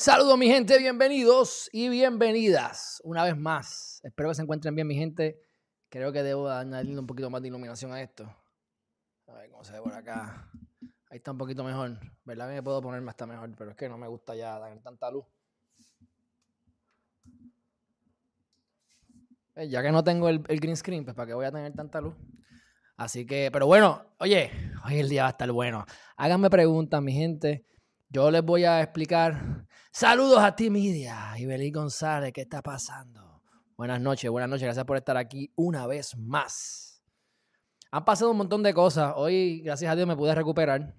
Saludos mi gente, bienvenidos y bienvenidas una vez más. Espero que se encuentren bien mi gente. Creo que debo añadirle un poquito más de iluminación a esto. A ver cómo se ve por acá. Ahí está un poquito mejor. ¿Verdad que me puedo ponerme hasta mejor? Pero es que no me gusta ya tener tanta luz. Eh, Ya que no tengo el, el green screen, pues para qué voy a tener tanta luz. Así que, pero bueno, oye, hoy el día va a estar bueno. Háganme preguntas, mi gente. Yo les voy a explicar. Saludos a ti, Media. Y Belí González, ¿qué está pasando? Buenas noches, buenas noches. Gracias por estar aquí una vez más. Han pasado un montón de cosas. Hoy, gracias a Dios, me pude recuperar.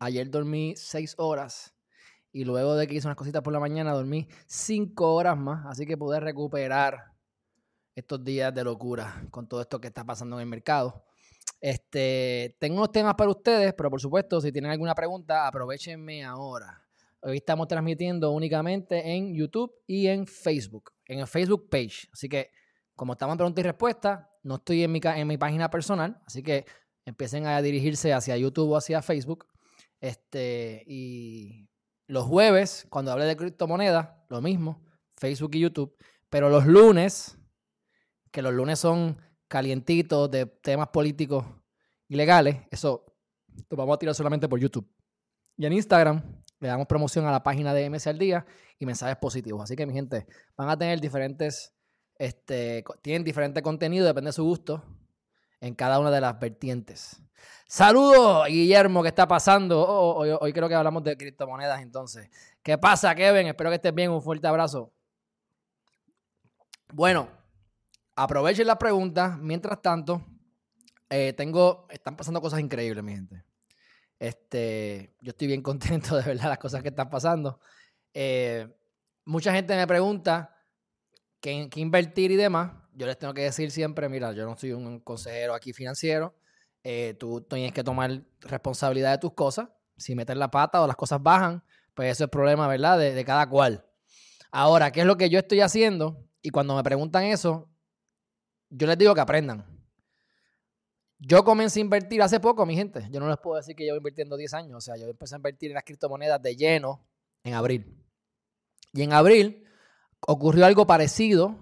Ayer dormí seis horas. Y luego de que hice unas cositas por la mañana, dormí cinco horas más. Así que pude recuperar estos días de locura con todo esto que está pasando en el mercado. Este, tengo unos temas para ustedes, pero por supuesto, si tienen alguna pregunta, aprovechenme ahora. Hoy estamos transmitiendo únicamente en YouTube y en Facebook, en el Facebook page. Así que, como estamos en preguntas y respuestas, no estoy en mi, en mi página personal, así que empiecen a dirigirse hacia YouTube o hacia Facebook. Este, y los jueves, cuando hable de criptomonedas, lo mismo, Facebook y YouTube. Pero los lunes, que los lunes son calientitos de temas políticos y legales, eso lo vamos a tirar solamente por YouTube. Y en Instagram le damos promoción a la página de MS al día y mensajes positivos. Así que, mi gente, van a tener diferentes, este, tienen diferente contenido, depende de su gusto, en cada una de las vertientes. Saludos, Guillermo, ¿qué está pasando? Oh, hoy, hoy creo que hablamos de criptomonedas entonces. ¿Qué pasa, Kevin? Espero que estés bien. Un fuerte abrazo. Bueno, aprovechen las preguntas. Mientras tanto, eh, tengo, están pasando cosas increíbles, mi gente. Este, yo estoy bien contento de verdad las cosas que están pasando. Eh, mucha gente me pregunta qué, invertir y demás. Yo les tengo que decir siempre, mira, yo no soy un consejero aquí financiero. Eh, tú tienes que tomar responsabilidad de tus cosas. Si metes la pata o las cosas bajan, pues eso es problema, ¿verdad? De, de cada cual. Ahora, ¿qué es lo que yo estoy haciendo? Y cuando me preguntan eso, yo les digo que aprendan. Yo comencé a invertir hace poco, mi gente. Yo no les puedo decir que llevo invirtiendo 10 años. O sea, yo empecé a invertir en las criptomonedas de lleno en abril. Y en abril ocurrió algo parecido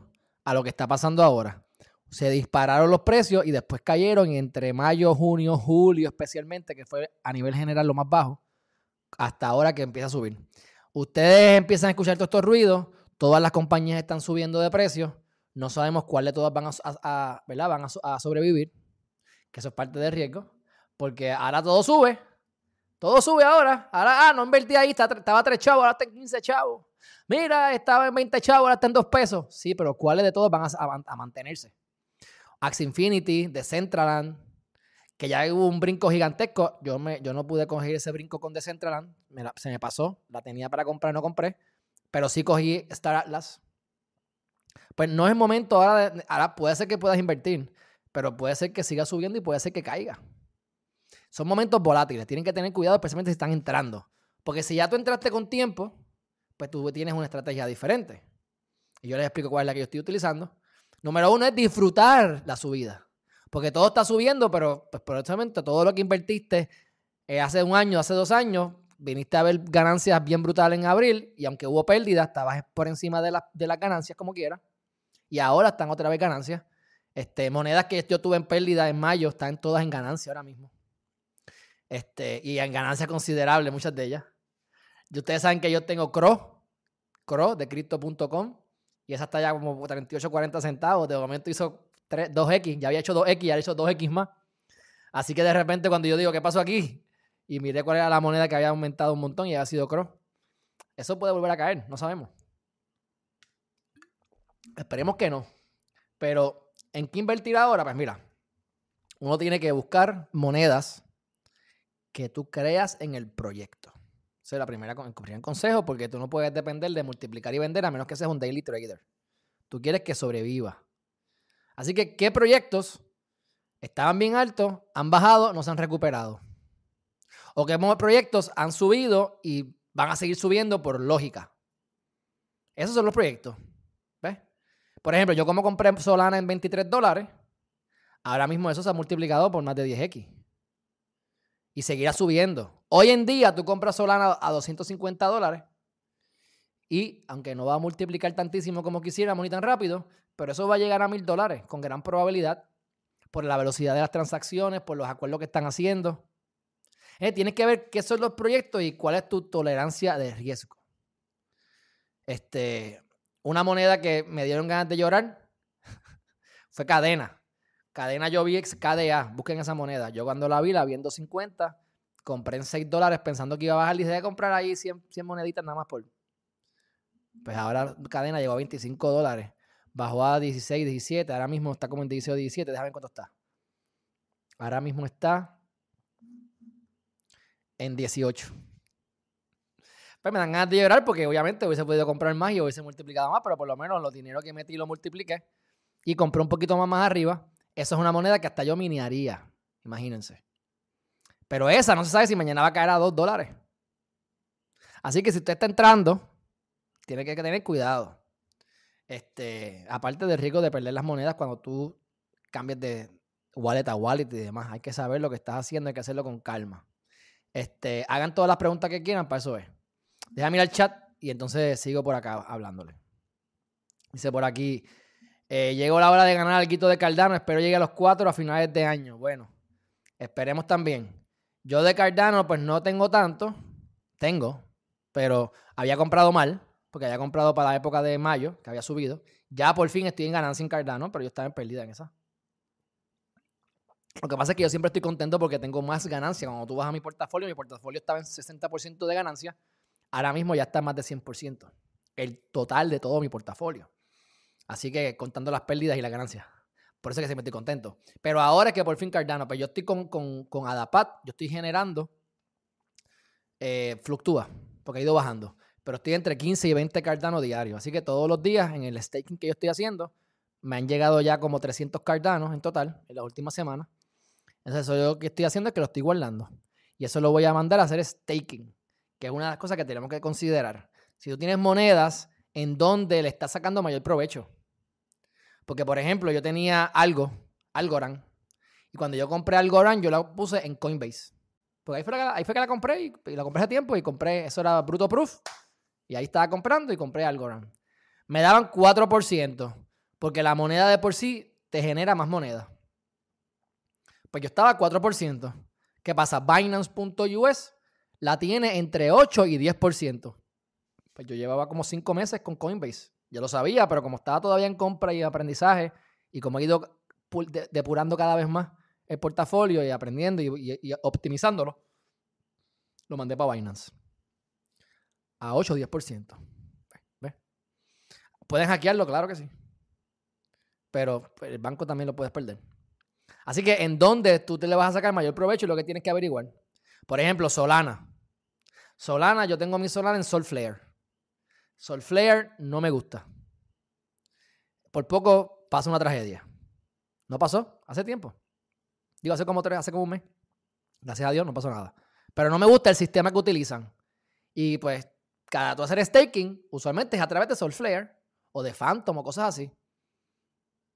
a lo que está pasando ahora. Se dispararon los precios y después cayeron entre mayo, junio, julio especialmente, que fue a nivel general lo más bajo, hasta ahora que empieza a subir. Ustedes empiezan a escuchar todos estos ruidos, todas las compañías están subiendo de precio, no sabemos cuál de todas van a, a- ¿verdad? van a sobrevivir, que eso es parte del riesgo, porque ahora todo sube, todo sube ahora, ahora, ah, no invertí ahí, estaba a 3 chavos, ahora está en 15 chavos. Mira, estaba en 20 chavos, ahora está en 2 pesos. Sí, pero ¿cuáles de todos van a, mantenerse? Axe Infinity, Decentraland, que ya hubo un brinco gigantesco. Yo, me, yo no pude coger ese brinco con Decentraland, me se me pasó, la tenía para comprar, no compré, pero sí cogí Star Atlas. Pues no es el momento ahora, de, ahora puede ser que puedas invertir, pero puede ser que siga subiendo y puede ser que caiga. Son momentos volátiles, tienen que tener cuidado, especialmente si están entrando. Porque si ya tú entraste con tiempo, pues tú tienes una estrategia diferente. Y yo les explico cuál es la que yo estoy utilizando. Número uno es disfrutar la subida. Porque todo está subiendo, pero pues, probablemente todo lo que invertiste eh, hace un año, hace dos años, viniste a ver ganancias bien brutales en abril y aunque hubo pérdidas, estabas por encima de, de las ganancias como quiera. Y ahora están otra vez ganancias. Este, monedas que yo tuve en pérdida en mayo están todas en ganancia ahora mismo. Este, y en ganancias considerables, muchas de ellas. Y ustedes saben que yo tengo CRO, CRO de Crypto.com, y esa está ya como 38, 40 centavos. De momento hizo 3, 2X, ya había hecho 2X, ya había hecho 2X más. Así que de repente cuando yo digo, ¿qué pasó aquí? Y miré cuál era la moneda que había aumentado un montón y había sido CRO. Eso puede volver a caer, no sabemos. Esperemos que no. Pero, ¿en qué invertir ahora? Pues mira, uno tiene que buscar monedas que tú creas en el proyecto. Ese es la primera, el primer consejo, porque tú no puedes depender de multiplicar y vender a menos que seas un daily trader. Tú quieres que sobreviva. Así que, ¿qué proyectos estaban bien altos, han bajado, no se han recuperado? ¿O qué proyectos han subido y van a seguir subiendo por lógica? Esos son los proyectos. Por ejemplo, yo como compré Solana en 23 dólares, ahora mismo eso se ha multiplicado por más de 10x y seguirá subiendo. Hoy en día tú compras Solana a 250 dólares y aunque no va a multiplicar tantísimo como quisiéramos ni tan rápido, pero eso va a llegar a mil dólares con gran probabilidad por la velocidad de las transacciones, por los acuerdos que están haciendo. Eh, tienes que ver qué son los proyectos y cuál es tu tolerancia de riesgo. Este, una moneda que me dieron ganas de llorar fue cadena. Cadena Jovix KDA, busquen esa moneda. Yo cuando la vi, la vi en 250, compré en 6 dólares pensando que iba a bajar y dejé de comprar ahí 100, 100 moneditas nada más por... Pues ahora cadena llegó a 25 dólares, bajó a 16, 17, ahora mismo está como en 18, 17, déjame ver cuánto está. Ahora mismo está en 18. Pues me dan ganas de llorar porque obviamente hubiese podido comprar más y hubiese multiplicado más, pero por lo menos los dinero que metí lo multipliqué y compré un poquito más más arriba eso es una moneda que hasta yo miniaría. Imagínense. Pero esa no se sabe si mañana va a caer a 2 dólares. Así que si usted está entrando, tiene que tener cuidado. Este, aparte del riesgo de perder las monedas cuando tú cambias de wallet a wallet y demás. Hay que saber lo que estás haciendo, hay que hacerlo con calma. Este, hagan todas las preguntas que quieran, para eso es. Déjame mirar el chat y entonces sigo por acá hablándole. Dice por aquí, eh, llegó la hora de ganar al Quito de Cardano. Espero llegue a los cuatro a finales de año. Bueno, esperemos también. Yo de Cardano, pues no tengo tanto. Tengo, pero había comprado mal, porque había comprado para la época de mayo, que había subido. Ya por fin estoy en ganancia en Cardano, pero yo estaba en pérdida en esa. Lo que pasa es que yo siempre estoy contento porque tengo más ganancia. Cuando tú vas a mi portafolio, mi portafolio estaba en 60% de ganancia. Ahora mismo ya está más de 100%. El total de todo mi portafolio. Así que contando las pérdidas y las ganancias. Por eso es que siempre estoy contento. Pero ahora que por fin Cardano, pues yo estoy con, con, Adapat, yo estoy generando, eh, fluctúa, porque ha ido bajando. Pero estoy entre 15 y 20 Cardano diarios. Así que todos los días en el staking que yo estoy haciendo, me han llegado ya como 300 Cardanos en total en las últimas semanas. Entonces, eso yo lo que estoy haciendo es que lo estoy guardando. Y eso lo voy a mandar a hacer staking, que es una de las cosas que tenemos que considerar. Si tú tienes monedas en donde le estás sacando mayor provecho, porque, por ejemplo, yo tenía algo, Algorand, y cuando yo compré Algorand, yo la puse en Coinbase. Porque ahí fue, la, ahí fue que la compré y, la compré hace tiempo y compré, eso era Bruto Proof, y ahí estaba comprando y compré Algorand. Me daban 4%, porque la moneda de por sí te genera más moneda. Pues yo estaba a 4%. ¿Qué pasa? Binance.us la tiene entre 8 y 10%. Pues yo llevaba como 5 meses con Coinbase. Yo lo sabía, pero como estaba todavía en compra y aprendizaje, y como he ido depurando cada vez más el portafolio y aprendiendo y, optimizándolo, lo mandé para Binance. A 8 o 10%. ¿Ves? Pueden hackearlo, claro que sí. Pero el banco también lo puedes perder. Así que en dónde tú te le vas a sacar mayor provecho y lo que tienes que averiguar. Por ejemplo, Solana. Solana, yo tengo mi Solana en Solflare. Solflare no me gusta. Por poco pasa una tragedia. No pasó hace tiempo. Digo, hace como tres, hace como un mes. Gracias a Dios no pasó nada. Pero no me gusta el sistema que utilizan. Y pues, cada tú hacer staking, usualmente es a través de Solflare o de Phantom o cosas así.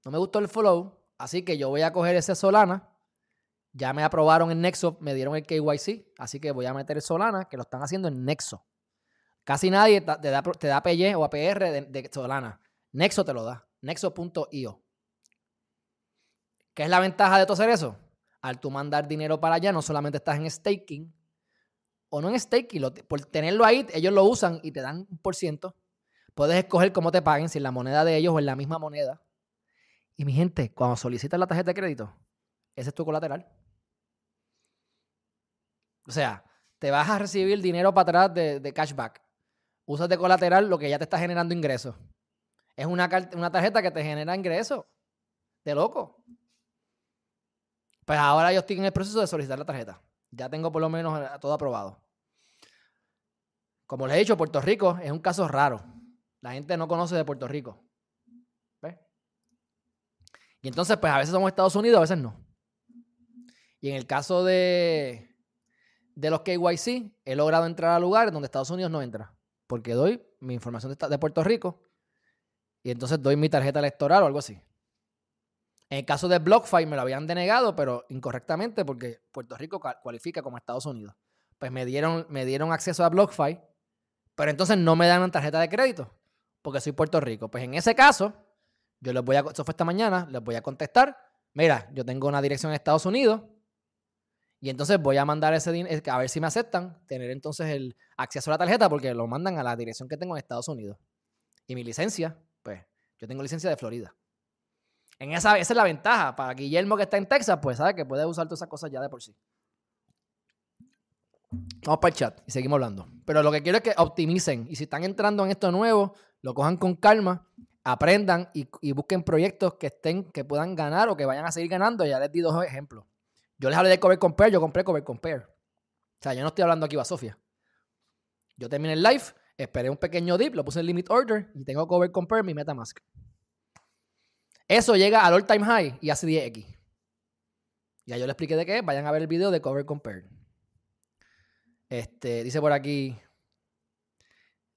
No me gustó el flow, así que yo voy a coger ese Solana. Ya me aprobaron en Nexo, me dieron el KYC, así que voy a meter Solana, que lo están haciendo en Nexo. Casi nadie te da, te da PY o APR de, Solana. Nexo te lo da. Nexo.io. ¿Qué es la ventaja de todo hacer eso? al tú mandar dinero para allá, no solamente estás en staking, o no en staking, por tenerlo ahí, ellos lo usan y te dan un por ciento. Puedes escoger cómo te paguen, si en la moneda de ellos o en la misma moneda. Y mi gente, cuando solicitas la tarjeta de crédito, ese es tu colateral. O sea, te vas a recibir dinero para atrás de, cashback. Usas de colateral lo que ya te está generando ingresos. Es una, una tarjeta que te genera ingresos. De loco. Pues ahora yo estoy en el proceso de solicitar la tarjeta. Ya tengo por lo menos eh, todo aprobado. Como les he dicho, Puerto Rico es un caso raro. La gente no conoce de Puerto Rico. ¿Ves? Y entonces, pues a veces somos Estados Unidos, a veces no. Y en el caso de, de los KYC, he logrado entrar a lugares donde Estados Unidos no entra. Porque doy mi información de, Puerto Rico y entonces doy mi tarjeta electoral o algo así. En el caso de BlockFi me lo habían denegado, pero incorrectamente porque Puerto Rico cualifica como Estados Unidos. Pues me dieron, me dieron acceso a BlockFi, pero entonces no me dan una tarjeta de crédito porque soy Puerto Rico. Pues en ese caso, yo les voy a, eso fue esta mañana, les voy a contestar, mira, yo tengo una dirección en Estados Unidos y entonces voy a mandar ese dinero, a ver si me aceptan, tener entonces el acceso a la tarjeta porque lo mandan a la dirección que tengo en Estados Unidos. Y mi licencia, pues yo tengo licencia de Florida. En esa, esa es la ventaja. Para Guillermo que está en Texas, pues sabe que puede usar todas esas cosas ya de por sí. Vamos para el chat y seguimos hablando. Pero lo que quiero es que optimicen. Y si están entrando en esto nuevo, lo cojan con calma, aprendan y, busquen proyectos que estén, que puedan ganar o que vayan a seguir ganando. Ya les di dos ejemplos. Yo les hablé de Cover Compare, yo compré Cover Compare. O sea, yo no estoy hablando aquí a Sofía. Yo terminé el live, esperé un pequeño dip, lo puse en limit order y tengo Cover Compare mi MetaMask. Eso llega al all-time high y hace 10x. Ya yo le expliqué de qué. Vayan a ver el video de Cover Compared. Este, dice por aquí.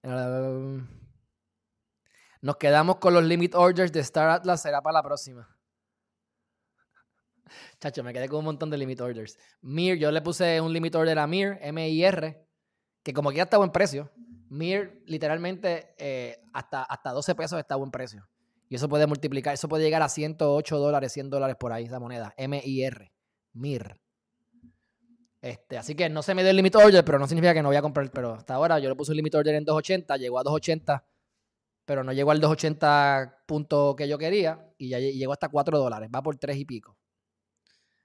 Um, nos quedamos con los limit orders de Star Atlas. Será para la próxima. Chacho, me quedé con un montón de limit orders. Mir, yo le puse un limit order a Mir, M-I-R, que como que ya está buen precio. Mir, literalmente, eh, hasta, hasta 12 pesos está buen precio. Y eso puede multiplicar, eso puede llegar a 108 dólares, 100 dólares por ahí, esa moneda. M-I-R. MIR. Este, así que no se me dio el limit order, pero no significa que no voy a comprar. Pero hasta ahora yo le puse un limit order en 280, llegó a 280, pero no llegó al 280 punto que yo quería y ya llegó hasta 4 dólares, va por 3 y pico.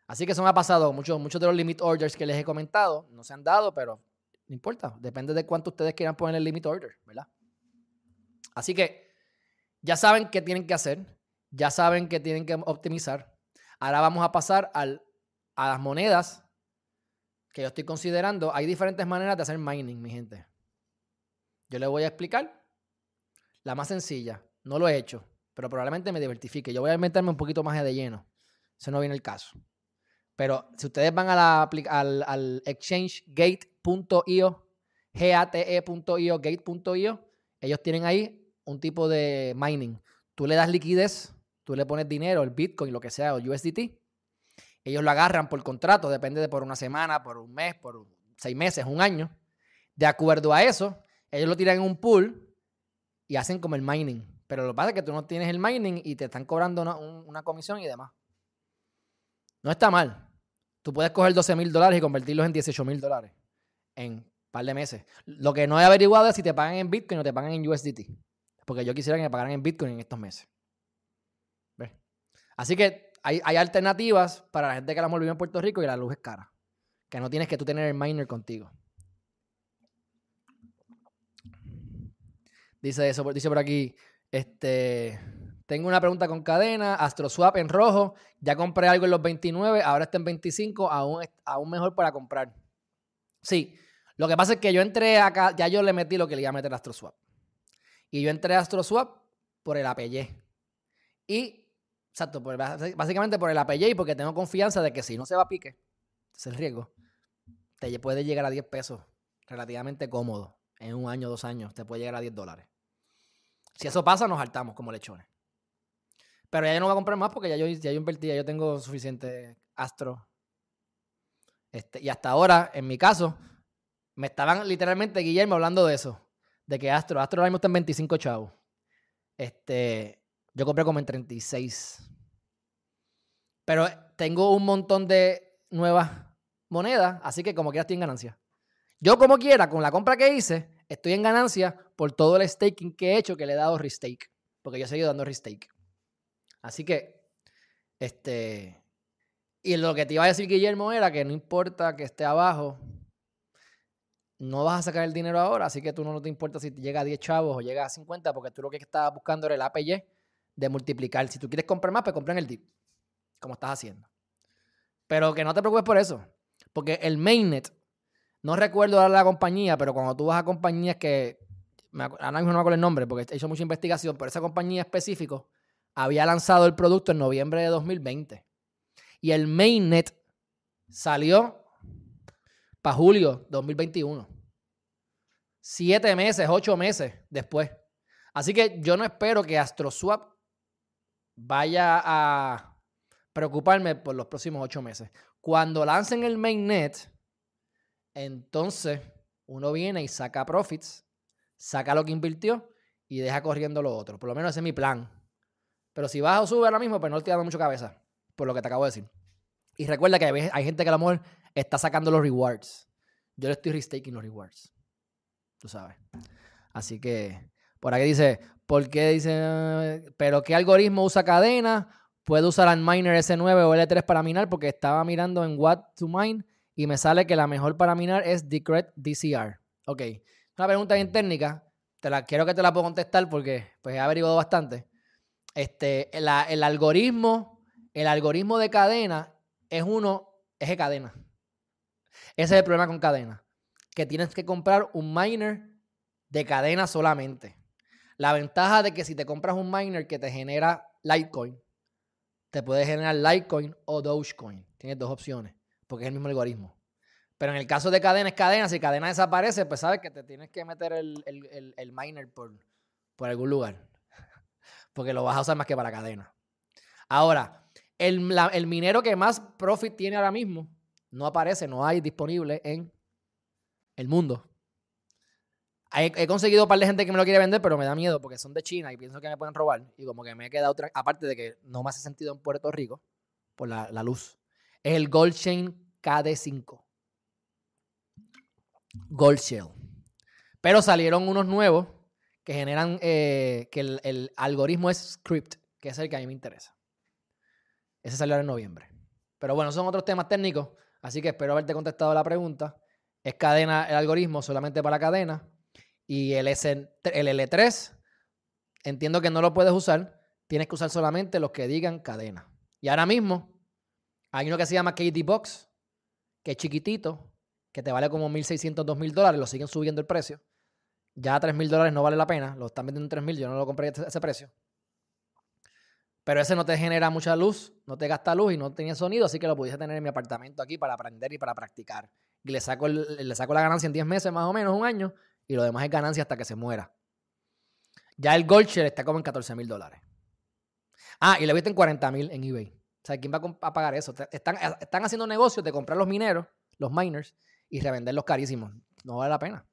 Así que eso me ha pasado. Muchos, muchos de los limit orders que les he comentado no se han dado, pero no importa. Depende de cuánto ustedes quieran poner el limit order, ¿verdad? Así que ya saben qué tienen que hacer, ya saben que tienen que optimizar. Ahora vamos a pasar al, a las monedas que yo estoy considerando. Hay diferentes maneras de hacer mining, mi gente. Yo les voy a explicar la más sencilla. No lo he hecho, pero probablemente me diversifique. Yo voy a meterme un poquito más de lleno. Eso no viene el caso. Pero si ustedes van a la, al, al exchangegate.io, gate.io, gate.io, ellos tienen ahí un tipo de mining. Tú le das liquidez, tú le pones dinero, el Bitcoin, lo que sea, o USDT. Ellos lo agarran por contrato, depende de por una semana, por un mes, por seis meses, un año. De acuerdo a eso, ellos lo tiran en un pool y hacen como el mining. Pero lo que pasa es que tú no tienes el mining y te están cobrando una, comisión y demás. No está mal. Tú puedes coger 12 mil dólares y convertirlos en 18 mil dólares en un par de meses. Lo que no he averiguado es si te pagan en Bitcoin o te pagan en USDT porque yo quisiera que me pagaran en Bitcoin en estos meses. Así que hay, alternativas para la gente que la vive en Puerto Rico y la luz es cara. Que no tienes que tú tener el miner contigo. Dice eso, dice por aquí, este, tengo una pregunta con cadena, AstroSwap en rojo, ya compré algo en los 29, ahora está en 25, aún, aún mejor para comprar. Sí, lo que pasa es que yo entré acá, ya yo le metí lo que le iba a meter a AstroSwap. Y yo entré a AstroSwap por el APY. Y, exacto, básicamente por el APY y porque tengo confianza de que si no se va a pique, es el riesgo, te puede llegar a 10 pesos relativamente cómodo. En un año, dos años, te puede llegar a 10 dólares. Si eso pasa, nos saltamos como lechones. Pero ya yo no voy a comprar más porque ya yo, ya yo invertí, ya yo tengo suficiente Astro. Este, y hasta ahora, en mi caso, me estaban literalmente Guillermo hablando de eso de que Astro, Astro ahora mismo está en 25 chavos. Este, yo compré como en 36. Pero tengo un montón de nuevas monedas, así que como quiera estoy en ganancia. Yo como quiera, con la compra que hice, estoy en ganancia por todo el staking que he hecho, que le he dado restake, porque yo he seguido dando restake. Así que, este, y lo que te iba a decir Guillermo era que no importa que esté abajo, no vas a sacar el dinero ahora, así que tú no, te importa si llega a 10 chavos o llega a 50, porque tú lo que estabas buscando era el APY de multiplicar. Si tú quieres comprar más, pues compra en el DIP, como estás haciendo. Pero que no te preocupes por eso, porque el mainnet, no recuerdo la compañía, pero cuando tú vas a compañías que, ahora mismo no me acuerdo el nombre, porque he hecho mucha investigación, pero esa compañía específico había lanzado el producto en noviembre de 2020. Y el mainnet salió para julio 2021. Siete meses, ocho meses después. Así que yo no espero que AstroSwap vaya a preocuparme por los próximos ocho meses. Cuando lancen el mainnet, entonces uno viene y saca profits, saca lo que invirtió y deja corriendo lo otro. Por lo menos ese es mi plan. Pero si baja o sube ahora mismo, pues no te dando mucho cabeza, por lo que te acabo de decir. Y recuerda que hay gente que a lo mejor está sacando los rewards. Yo le estoy restaking los rewards. Tú sabes. Así que, por aquí dice, ¿por qué dice, pero qué algoritmo usa cadena? Puede usar al miner S9 o L3 para minar porque estaba mirando en What to Mine y me sale que la mejor para minar es Decred DCR. Ok, una pregunta bien técnica. Te la, quiero que te la puedo contestar porque pues, he averiguado bastante. Este, el algoritmo, el algoritmo de cadena es uno, es de cadena. Ese es el problema con cadena. Que tienes que comprar un miner de cadena solamente. La ventaja de que si te compras un miner que te genera Litecoin, te puede generar Litecoin o Dogecoin. Tienes dos opciones, porque es el mismo algoritmo. Pero en el caso de cadena es cadena. Si cadena desaparece, pues sabes que te tienes que meter el, miner por, por algún lugar. Porque lo vas a usar más que para cadena. Ahora, el, el minero que más profit tiene ahora mismo no aparece, no hay disponible en el mundo. He, conseguido un par de gente que me lo quiere vender, pero me da miedo porque son de China y pienso que me pueden robar. Y como que me he quedado, otra, aparte de que no me hace sentido en Puerto Rico por la, luz. Es el Gold Chain KD5. Gold Shell. Pero salieron unos nuevos que generan eh, que el, algoritmo es script, que es el que a mí me interesa. Ese salió en noviembre. Pero bueno, son otros temas técnicos. Así que espero haberte contestado la pregunta. Es cadena el algoritmo solamente para cadena. Y el, S, el L3, entiendo que no lo puedes usar. Tienes que usar solamente los que digan cadena. Y ahora mismo hay uno que se llama KD Box, que es chiquitito, que te vale como 1.600, 2.000 dólares. Lo siguen subiendo el precio. Ya a 3.000 dólares no vale la pena. Lo están vendiendo en 3.000. Yo no lo compré a ese precio. Pero ese no te genera mucha luz, no te gasta luz y no tenía sonido, así que lo pudiese tener en mi apartamento aquí para aprender y para practicar. Y le saco, le saco la ganancia en 10 meses más o menos, un año, y lo demás es ganancia hasta que se muera. Ya el Gold está como en 14 mil dólares. Ah, y lo viste en 40 mil en eBay. O sea, ¿quién va a pagar eso? Están, están haciendo negocios de comprar los mineros, los miners, y revenderlos carísimos. No vale la pena.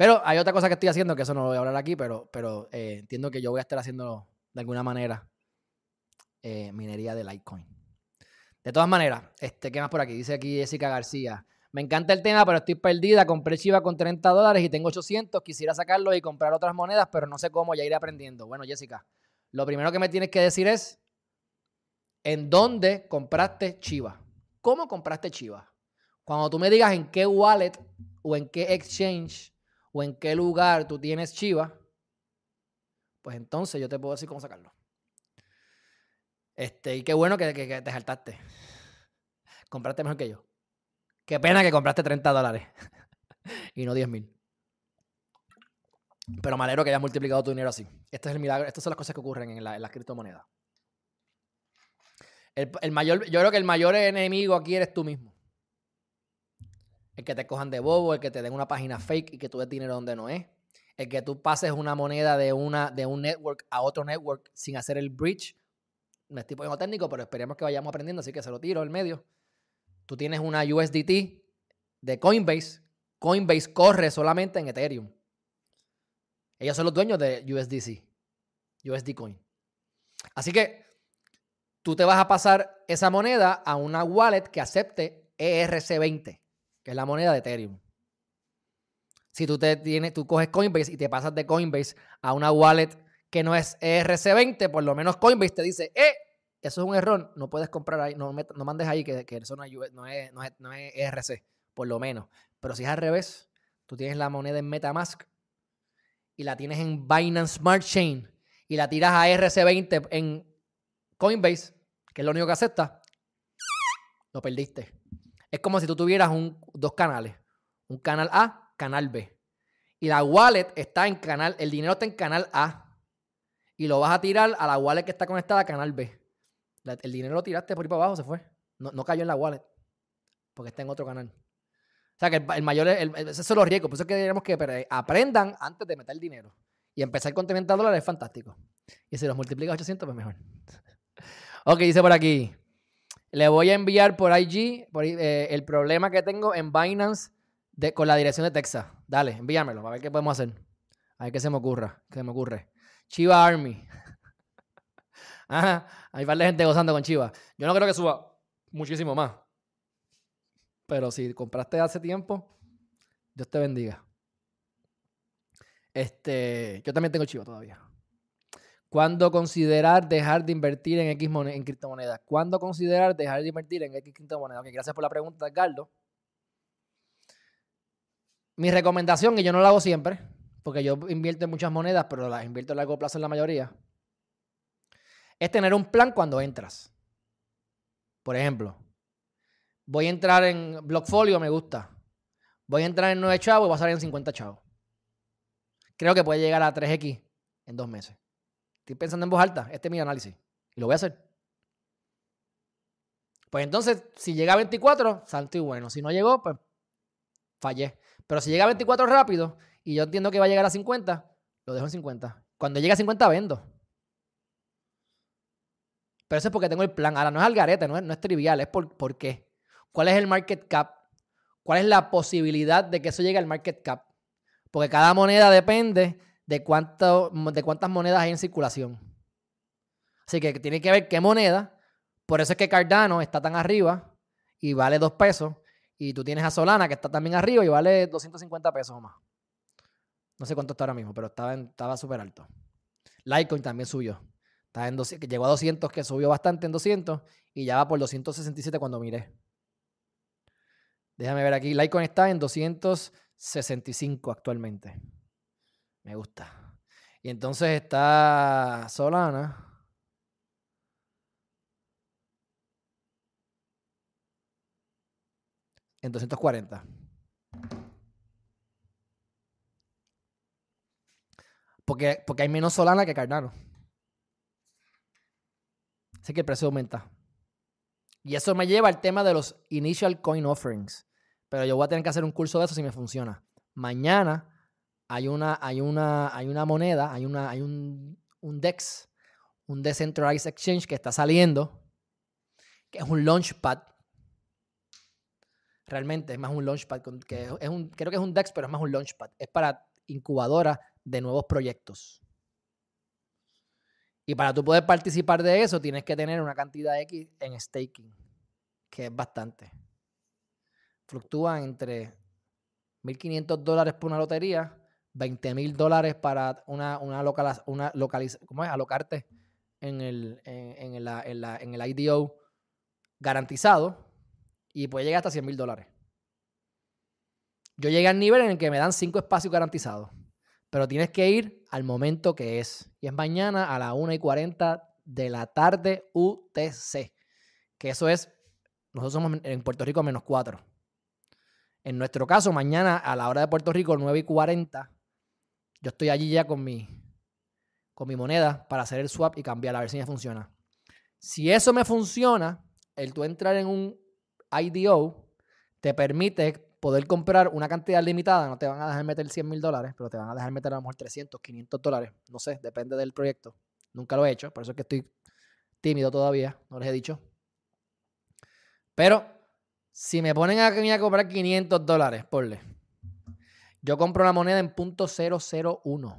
Pero hay otra cosa que estoy haciendo, que eso no lo voy a hablar aquí, pero, pero eh, entiendo que yo voy a estar haciendo de alguna manera eh, minería de Litecoin. De todas maneras, este, ¿qué más por aquí? Dice aquí Jessica García. Me encanta el tema, pero estoy perdida. Compré Chiva con 30 dólares y tengo 800. Quisiera sacarlo y comprar otras monedas, pero no sé cómo. Ya iré aprendiendo. Bueno, Jessica, lo primero que me tienes que decir es en dónde compraste Chiva. ¿Cómo compraste Chiva? Cuando tú me digas en qué wallet o en qué exchange o en qué lugar tú tienes Chiva, pues entonces yo te puedo decir cómo sacarlo. Este, y qué bueno que, te saltaste. Compraste mejor que yo. Qué pena que compraste 30 dólares y no 10 mil. Pero me alegro que hayas multiplicado tu dinero así. Este es el milagro. Estas son las cosas que ocurren en, la, las criptomonedas. El, mayor, yo creo que el mayor enemigo aquí eres tú mismo. El que te cojan de bobo, el que te den una página fake y que tú des dinero donde no es el que tú pases una moneda de, una, de un network a otro network sin hacer el bridge. No es tipo técnico, pero esperemos que vayamos aprendiendo, así que se lo tiro al medio. Tú tienes una USDT de Coinbase. Coinbase corre solamente en Ethereum. Ellos son los dueños de USDC, USD Coin. Así que tú te vas a pasar esa moneda a una wallet que acepte ERC20, que es la moneda de Ethereum. Si tú, te tienes, tú coges Coinbase y te pasas de Coinbase a una wallet que no es ERC20, por lo menos Coinbase te dice, eh, eso es un error, no puedes comprar ahí, no, no mandes ahí que, eso no es, no, es, no, es, ERC, por lo menos. Pero si es al revés, tú tienes la moneda en Metamask y la tienes en Binance Smart Chain y la tiras a ERC20 en Coinbase, que es lo único que acepta, lo perdiste. Es como si tú tuvieras un, dos canales, un canal A, canal B. Y la wallet está en canal, el dinero está en canal A. Y lo vas a tirar a la wallet que está conectada a canal B el dinero lo tiraste por ahí para abajo, se fue. No, cayó en la wallet. Porque está en otro canal. O sea que el, mayor, el, esos son los riesgos. Por eso que queremos que aprendan antes de meter el dinero. Y empezar con 30 dólares es fantástico. Y si los multiplica a 800, pues mejor. ok, dice por aquí. Le voy a enviar por IG eh, el problema que tengo en Binance de, con la dirección de Texas. Dale, envíamelo, a ver qué podemos hacer. A ver qué se me ocurra, qué se me ocurre. Chiva Army. Ajá, hay varias gente gozando con Chivas. Yo no creo que suba muchísimo más. Pero si compraste hace tiempo, Dios te bendiga. Este, yo también tengo Chivas todavía. ¿Cuándo considerar dejar de invertir en X en criptomonedas? ¿Cuándo considerar dejar de invertir en X criptomonedas? gracias por la pregunta, Edgardo. Mi recomendación, y yo no la hago siempre, porque yo invierto en muchas monedas, pero las invierto a largo plazo en la mayoría es tener un plan cuando entras. Por ejemplo, voy a entrar en Blockfolio, me gusta. Voy a entrar en 9 chavos y voy a salir en 50 chavos. Creo que puede llegar a 3X en dos meses. Estoy pensando en voz alta. Este es mi análisis. Y lo voy a hacer. Pues entonces, si llega a 24, salto y bueno. Si no llegó, pues fallé. Pero si llega a 24 rápido y yo entiendo que va a llegar a 50, lo dejo en 50. Cuando llegue a 50, vendo. Pero eso es porque tengo el plan. Ahora, no es algarete, no es, no es trivial, es por, por qué. ¿Cuál es el market cap? ¿Cuál es la posibilidad de que eso llegue al market cap? Porque cada moneda depende de, cuánto, de cuántas monedas hay en circulación. Así que tiene que ver qué moneda. Por eso es que Cardano está tan arriba y vale 2 pesos. Y tú tienes a Solana que está también arriba y vale 250 pesos o más. No sé cuánto está ahora mismo, pero estaba súper alto. Litecoin también subió. Está en que llegó a 200, que subió bastante en 200 y ya va por 267 cuando miré. Déjame ver aquí. Litecoin está en 265 actualmente. Me gusta. Y entonces está Solana. En 240. Porque, porque hay menos Solana que Cardano. Así que el precio aumenta. Y eso me lleva al tema de los Initial Coin Offerings. Pero yo voy a tener que hacer un curso de eso si me funciona. Mañana hay una, hay una, hay una moneda, hay, una, hay un, un DEX, un Decentralized Exchange que está saliendo, que es un launchpad. Realmente es más un launchpad, que es un, creo que es un DEX, pero es más un launchpad. Es para incubadora de nuevos proyectos. Y para tú poder participar de eso, tienes que tener una cantidad X en staking, que es bastante. Fluctúan entre 1.500 dólares por una lotería, 20.000 dólares para una, una, una ¿cómo es? alocarte en el, en, el, en, el IDO garantizado y puede llegar hasta 100.000 dólares. Yo llegué al nivel en el que me dan 5 espacios garantizados. Pero tienes que ir al momento que es. Y es mañana a las 1 y 40 de la tarde UTC. Que eso es, nosotros somos en Puerto Rico menos 4. En nuestro caso, mañana a la hora de Puerto Rico, 9 y 40, yo estoy allí ya con mi, con mi moneda para hacer el swap y cambiar a ver si me funciona. Si eso me funciona, el tú entrar en un IDO te permite poder comprar una cantidad limitada, no te van a dejar meter 100 mil dólares, pero te van a dejar meter a lo mejor 300, 500 dólares, no sé, depende del proyecto. Nunca lo he hecho, por eso es que estoy tímido todavía, no les he dicho. Pero si me ponen a, a comprar 500 dólares, porle, yo compro la moneda en punto .001.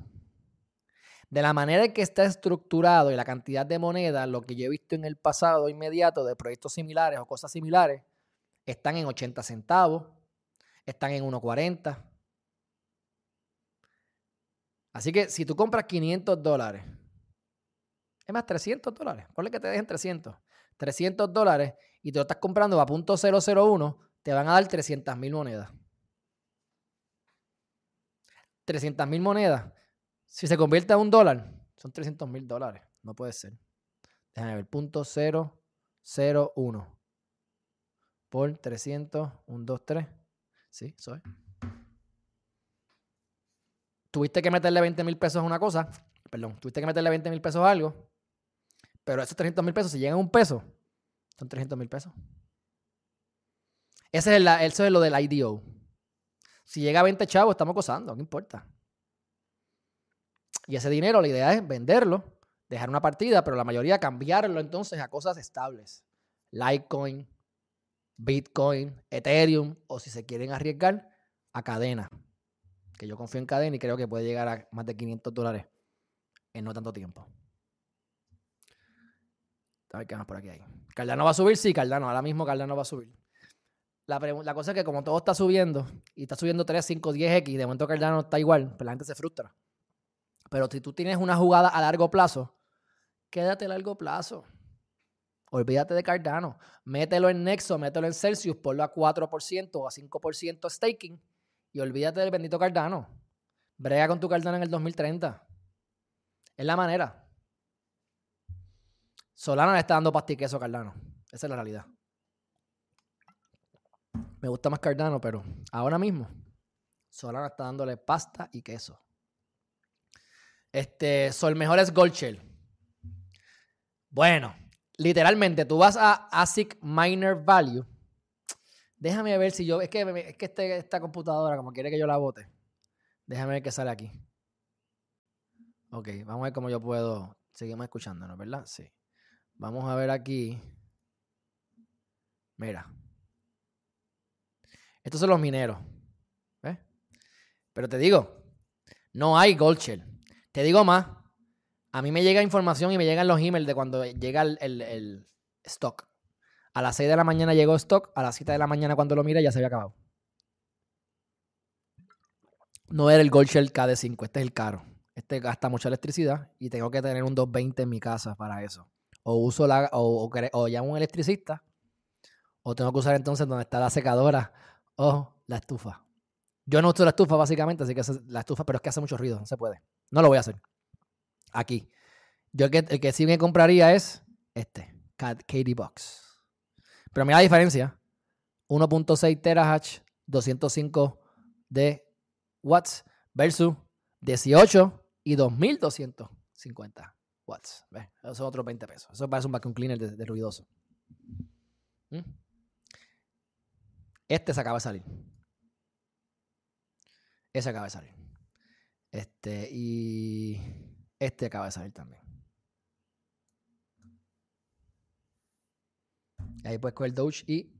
De la manera en que está estructurado y la cantidad de moneda, lo que yo he visto en el pasado inmediato de proyectos similares o cosas similares, están en 80 centavos, están en 1.40. Así que si tú compras 500 dólares, es más 300 dólares, ponle que te dejen 300, 300 dólares y te lo estás comprando a punto .001, te van a dar 300 mil monedas. 300 mil monedas. Si se convierte a un dólar, son 300 mil dólares. No puede ser. Déjame ver. Punto 001 por 300, 1, 2, 3. Sí, soy. Tuviste que meterle 20 mil pesos a una cosa. Perdón, tuviste que meterle 20 mil pesos a algo. Pero esos 300 mil pesos, si llegan a un peso, son 300 mil pesos. Ese es eso es lo del IDO. Si llega a 20 chavos, estamos gozando, no importa. Y ese dinero, la idea es venderlo, dejar una partida, pero la mayoría cambiarlo entonces a cosas estables. Litecoin, Bitcoin, Ethereum, o si se quieren arriesgar, a cadena. Que yo confío en cadena y creo que puede llegar a más de 500 dólares en no tanto tiempo. A ver qué más por aquí hay. ¿Cardano va a subir? Sí, Cardano. Ahora mismo Cardano va a subir. La, cosa es que como todo está subiendo, y está subiendo 3, 5, 10X, de momento Cardano está igual, pues la gente se frustra. Pero si tú tienes una jugada a largo plazo, quédate a largo plazo. Olvídate de Cardano. Mételo en Nexo, mételo en Celsius, ponlo a 4% o a 5% staking y olvídate del bendito Cardano. Brega con tu Cardano en el 2030. Es la manera. Solana le está dando pasta y queso a Cardano. Esa es la realidad. Me gusta más Cardano, pero ahora mismo Solana está dándole pasta y queso. Este, Sol mejor es Gold Shell. Bueno, literalmente tú vas a ASIC Miner Value. Déjame ver si yo. Es que, es que este, esta computadora, como quiere que yo la bote. Déjame ver qué sale aquí. Ok, vamos a ver cómo yo puedo. Seguimos escuchándonos, ¿verdad? Sí. Vamos a ver aquí. Mira. Estos son los mineros. ¿Ves? Pero te digo, no hay Gold Shell. Te digo más. A mí me llega información y me llegan los emails de cuando llega el, stock. A las 6 de la mañana llegó stock, a las 7 de la mañana cuando lo mira ya se había acabado. No era el Gold Shell KD5, este es el caro. Este gasta mucha electricidad y tengo que tener un 220 en mi casa para eso o uso la, o, o, llamo a un electricista, o tengo que usar entonces donde está la secadora o la estufa. Yo no uso la estufa básicamente, así que la estufa, pero es que hace mucho ruido, no se puede. No lo voy a hacer. Aquí. Yo el que, el que sí me compraría es este, KD Box. Pero mira la diferencia. 1.6 terahash, 205 de watts versus 18 y 2250 watts. Eso son otros 20 pesos. Eso parece un vacuum cleaner de, ruidoso. ¿Mm? Este se acaba de salir. Ese acaba de salir. Este y este acaba de salir también. Ahí puedes coger Doge y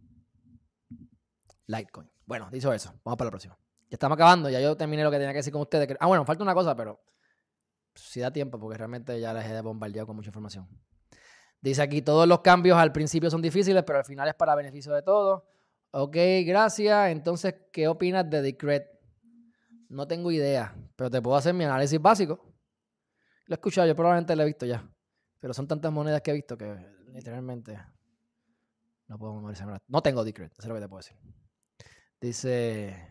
Litecoin. Bueno, dicho eso, vamos para la próxima. Ya estamos acabando, ya yo terminé lo que tenía que decir con ustedes. Ah, bueno, falta una cosa, pero si da tiempo, porque realmente ya les he bombardeado con mucha información. Dice aquí, todos los cambios al principio son difíciles, pero al final es para beneficio de todos. Ok, gracias. Entonces, ¿qué opinas de Decret? No tengo idea, pero te puedo hacer mi análisis básico. Lo he escuchado, yo probablemente lo he visto ya. Pero son tantas monedas que he visto que literalmente no puedo memorizar. No tengo Decret, eso es lo que te puedo decir. Dice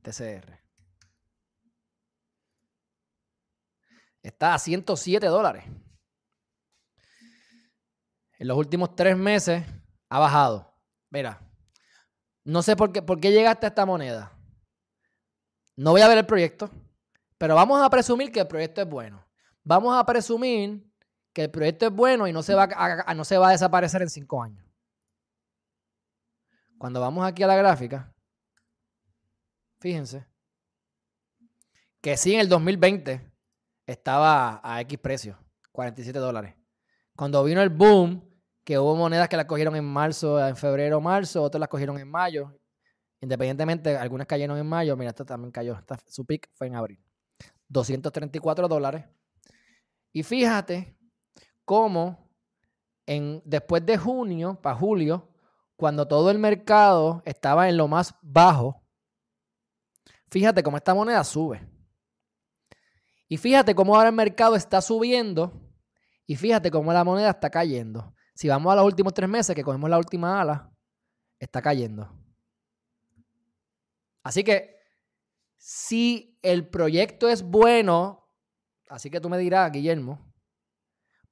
TCR. Está a 107 dólares. En los últimos tres meses ha bajado. Mira, no sé por qué, por qué llegaste a esta moneda. No voy a ver el proyecto, pero vamos a presumir que el proyecto es bueno. Vamos a presumir que el proyecto es bueno y no se va a, no se va a desaparecer en cinco años. Cuando vamos aquí a la gráfica, fíjense que sí en el 2020 estaba a X precio, 47 dólares. Cuando vino el boom, que hubo monedas que las cogieron en marzo, en febrero, marzo, otras las cogieron en mayo. Independientemente, algunas cayeron en mayo. Mira, esta también cayó. su pick fue en abril. 234 dólares. Y fíjate cómo en, después de junio, para julio, cuando todo el mercado estaba en lo más bajo, fíjate cómo esta moneda sube. Y fíjate cómo ahora el mercado está subiendo y fíjate cómo la moneda está cayendo. Si vamos a los últimos tres meses, que cogemos la última ala, está cayendo. Así que si el proyecto es bueno, así que tú me dirás, Guillermo,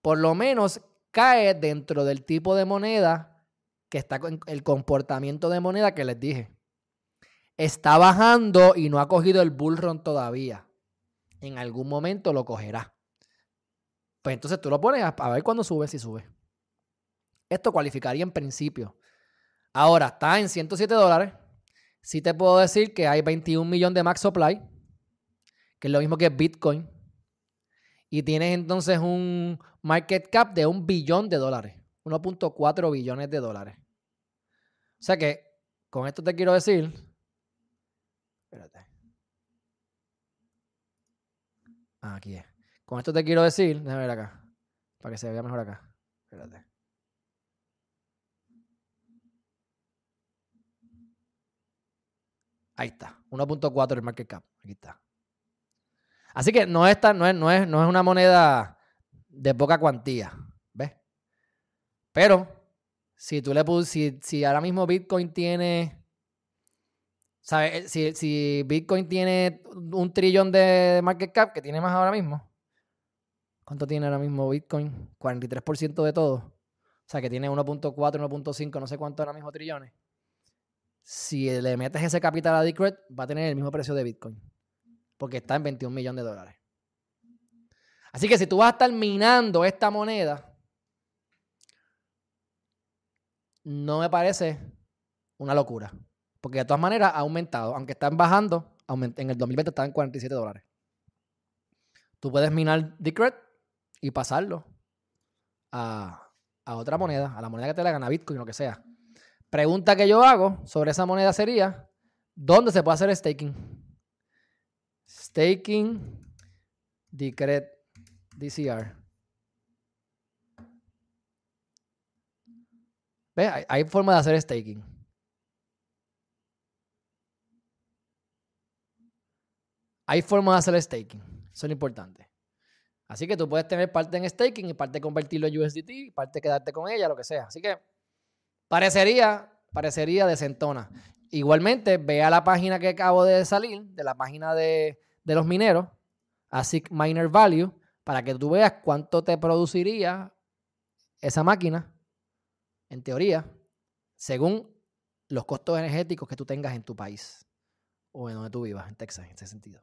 por lo menos cae dentro del tipo de moneda que está con el comportamiento de moneda que les dije. Está bajando y no ha cogido el bullrun todavía. En algún momento lo cogerá. Pues entonces tú lo pones a, ver cuándo sube, si sube. Esto cualificaría en principio. Ahora, está en 107 dólares. Sí te puedo decir que hay 21 millones de max supply, que es lo mismo que Bitcoin. Y tienes entonces un market cap de un billón de dólares. 1.4 billones de dólares. O sea que, con esto te quiero decir. Espérate. Ah, aquí es. Con esto te quiero decir. Déjame ver acá. Para que se vea mejor acá. Espérate. Ahí está. 1.4 el market cap. Aquí está. Así que no es, no, es, no, es, no es una moneda de poca cuantía. ¿Ves? Pero si tú le si, si ahora mismo Bitcoin tiene. ¿Sabes? Si, si Bitcoin tiene un trillón de market cap, que tiene más ahora mismo. ¿Cuánto tiene ahora mismo Bitcoin? 43% de todo. O sea, que tiene 1.4, 1.5, no sé cuánto ahora mismo trillones si le metes ese capital a Decred, va a tener el mismo precio de Bitcoin. Porque está en 21 millones de dólares. Así que si tú vas a estar minando esta moneda, no me parece una locura. Porque de todas maneras ha aumentado. Aunque están bajando, en el 2020 estaba en 47 dólares. Tú puedes minar Decred y pasarlo a, a otra moneda, a la moneda que te la gana Bitcoin, lo que sea. Pregunta que yo hago sobre esa moneda sería, ¿dónde se puede hacer staking? Staking Decret DCR. ¿Ve? Hay, hay forma de hacer staking. Hay forma de hacer staking. Eso es lo importante. Así que tú puedes tener parte en staking y parte convertirlo en USDT, parte quedarte con ella, lo que sea. Así que Parecería, parecería desentona. Igualmente, ve a la página que acabo de salir, de la página de, los mineros, ASIC Miner Value, para que tú veas cuánto te produciría esa máquina, en teoría, según los costos energéticos que tú tengas en tu país o en donde tú vivas, en Texas, en ese sentido.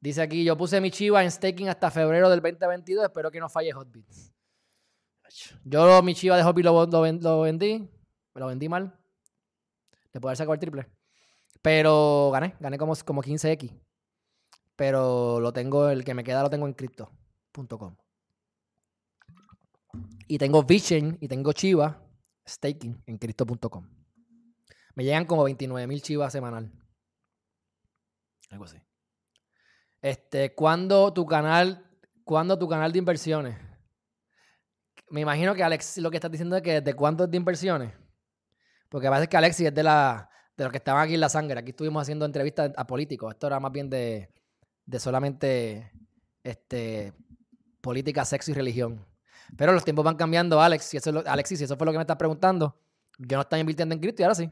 Dice aquí, yo puse mi chiva en staking hasta febrero del 2022, espero que no falle Hotbits. Yo mi chiva de hobby lo, lo, vendí. Me lo vendí mal. Le puedo haber sacado el triple. Pero gané. Gané como, como 15x. Pero lo tengo, el que me queda lo tengo en crypto.com. Y tengo Vision y tengo Chiva staking en crypto.com. Me llegan como 29 mil chivas semanal. Algo así. Este, ¿cuándo tu canal, cuando tu canal de inversiones? Me imagino que Alex lo que estás diciendo es que de cuántos de inversiones. Porque parece que Alexis es de, la, de los que estaban aquí en la sangre. Aquí estuvimos haciendo entrevistas a políticos. Esto era más bien de, de solamente este, política, sexo y religión. Pero los tiempos van cambiando, Alex. Y eso Alexis, si eso fue lo que me estás preguntando. Yo no estaba invirtiendo en cripto y ahora sí.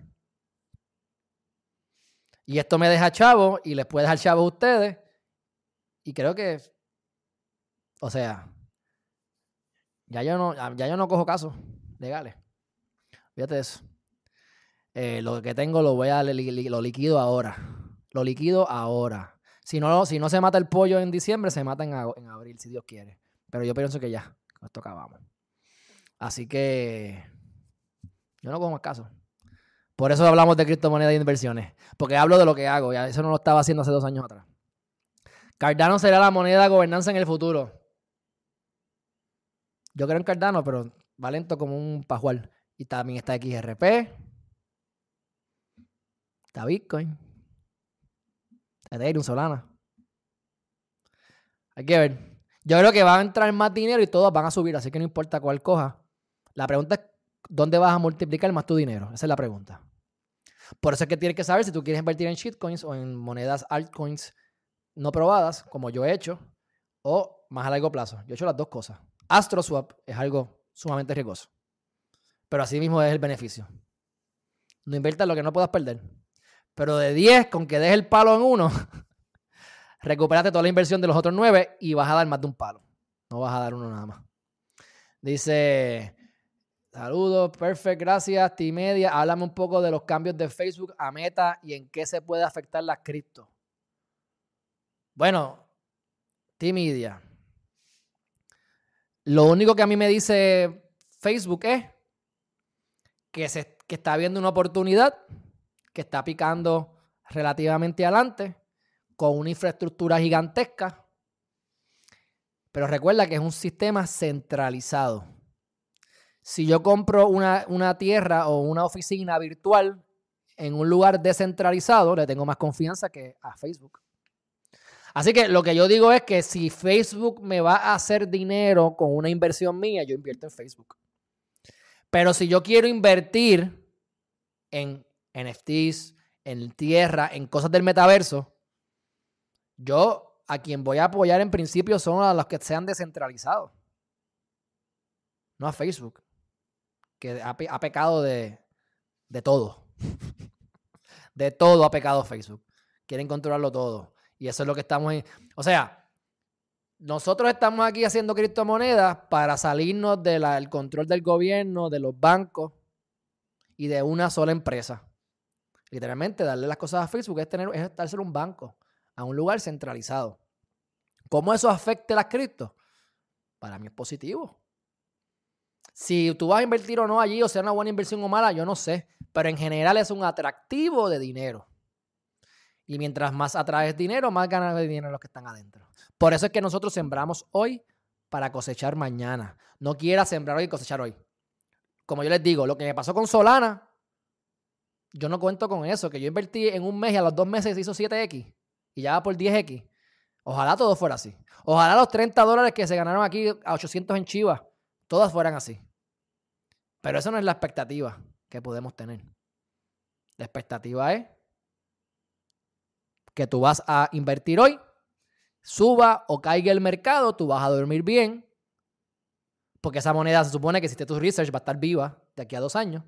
Y esto me deja chavo y les puede dejar chavo a ustedes. Y creo que, o sea, ya yo no, ya yo no cojo casos legales. Fíjate eso. Eh, lo que tengo lo voy a lo liquido ahora. Lo liquido ahora. Si no, si no se mata el pollo en diciembre, se mata en, abril, si Dios quiere. Pero yo pienso que ya, con esto acabamos. Así que yo no cojo más casos. Por eso hablamos de criptomonedas e inversiones. Porque hablo de lo que hago. Ya eso no lo estaba haciendo hace dos años atrás. Cardano será la moneda de gobernanza en el futuro. Yo creo en Cardano, pero va lento como un pajual. Y también está XRP. Está Bitcoin. Está Ethereum, Solana. Hay que ver. Yo creo que va a entrar más dinero y todas van a subir, así que no importa cuál coja. La pregunta es, ¿dónde vas a multiplicar más tu dinero? Esa es la pregunta. Por eso es que tienes que saber si tú quieres invertir en shitcoins o en monedas altcoins no probadas, como yo he hecho, o más a largo plazo. Yo he hecho las dos cosas. AstroSwap es algo sumamente riesgoso, pero así mismo es el beneficio. No inviertas lo que no puedas perder. Pero de 10, con que dejes el palo en uno, recuperaste toda la inversión de los otros 9 y vas a dar más de un palo. No vas a dar uno nada más. Dice, saludos, perfect, gracias, T-Media. Háblame un poco de los cambios de Facebook a Meta y en qué se puede afectar las cripto. Bueno, T-Media. Lo único que a mí me dice Facebook es que, se, que está viendo una oportunidad que está picando relativamente adelante, con una infraestructura gigantesca. Pero recuerda que es un sistema centralizado. Si yo compro una, una tierra o una oficina virtual en un lugar descentralizado, le tengo más confianza que a Facebook. Así que lo que yo digo es que si Facebook me va a hacer dinero con una inversión mía, yo invierto en Facebook. Pero si yo quiero invertir en NFTs, en tierra, en cosas del metaverso, yo a quien voy a apoyar en principio son a los que sean descentralizados. No a Facebook, que ha, pecado de, de todo. de todo ha pecado Facebook. Quieren controlarlo todo. Y eso es lo que estamos... En... O sea, nosotros estamos aquí haciendo criptomonedas para salirnos del control del gobierno, de los bancos y de una sola empresa. Literalmente, darle las cosas a Facebook es, tener, es estarse en un banco, a un lugar centralizado. ¿Cómo eso afecte las criptos? Para mí es positivo. Si tú vas a invertir o no allí, o sea una buena inversión o mala, yo no sé. Pero en general es un atractivo de dinero. Y mientras más atraes dinero, más ganas de dinero los que están adentro. Por eso es que nosotros sembramos hoy para cosechar mañana. No quieras sembrar hoy y cosechar hoy. Como yo les digo, lo que me pasó con Solana yo no cuento con eso, que yo invertí en un mes y a los dos meses se hizo 7X y ya va por 10X. Ojalá todo fuera así. Ojalá los 30 dólares que se ganaron aquí a 800 en Chivas, todas fueran así. Pero eso no es la expectativa que podemos tener. La expectativa es que tú vas a invertir hoy, suba o caiga el mercado, tú vas a dormir bien, porque esa moneda se supone que si tu research va a estar viva de aquí a dos años.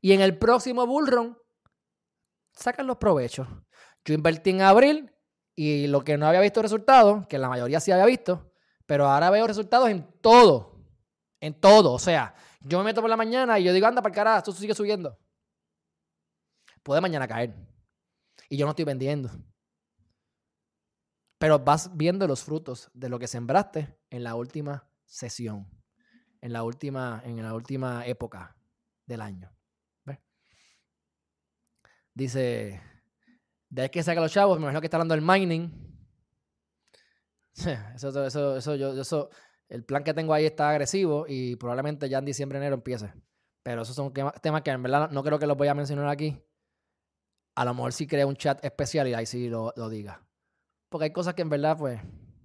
Y en el próximo bullrun, sacan los provechos. Yo invertí en abril y lo que no había visto resultados, que la mayoría sí había visto, pero ahora veo resultados en todo. En todo. O sea, yo me meto por la mañana y yo digo, anda para el carajo, esto sigue subiendo. Puede mañana caer. Y yo no estoy vendiendo. Pero vas viendo los frutos de lo que sembraste en la última sesión, en la última, en la última época del año. Dice, de ahí que saca los chavos, me imagino que está hablando del mining. Eso, eso, eso, yo, eso, el plan que tengo ahí está agresivo y probablemente ya en diciembre, enero empiece. Pero esos son temas que en verdad no creo que los voy a mencionar aquí. A lo mejor sí crea un chat especial y ahí sí lo, lo diga. Porque hay cosas que en verdad, pues,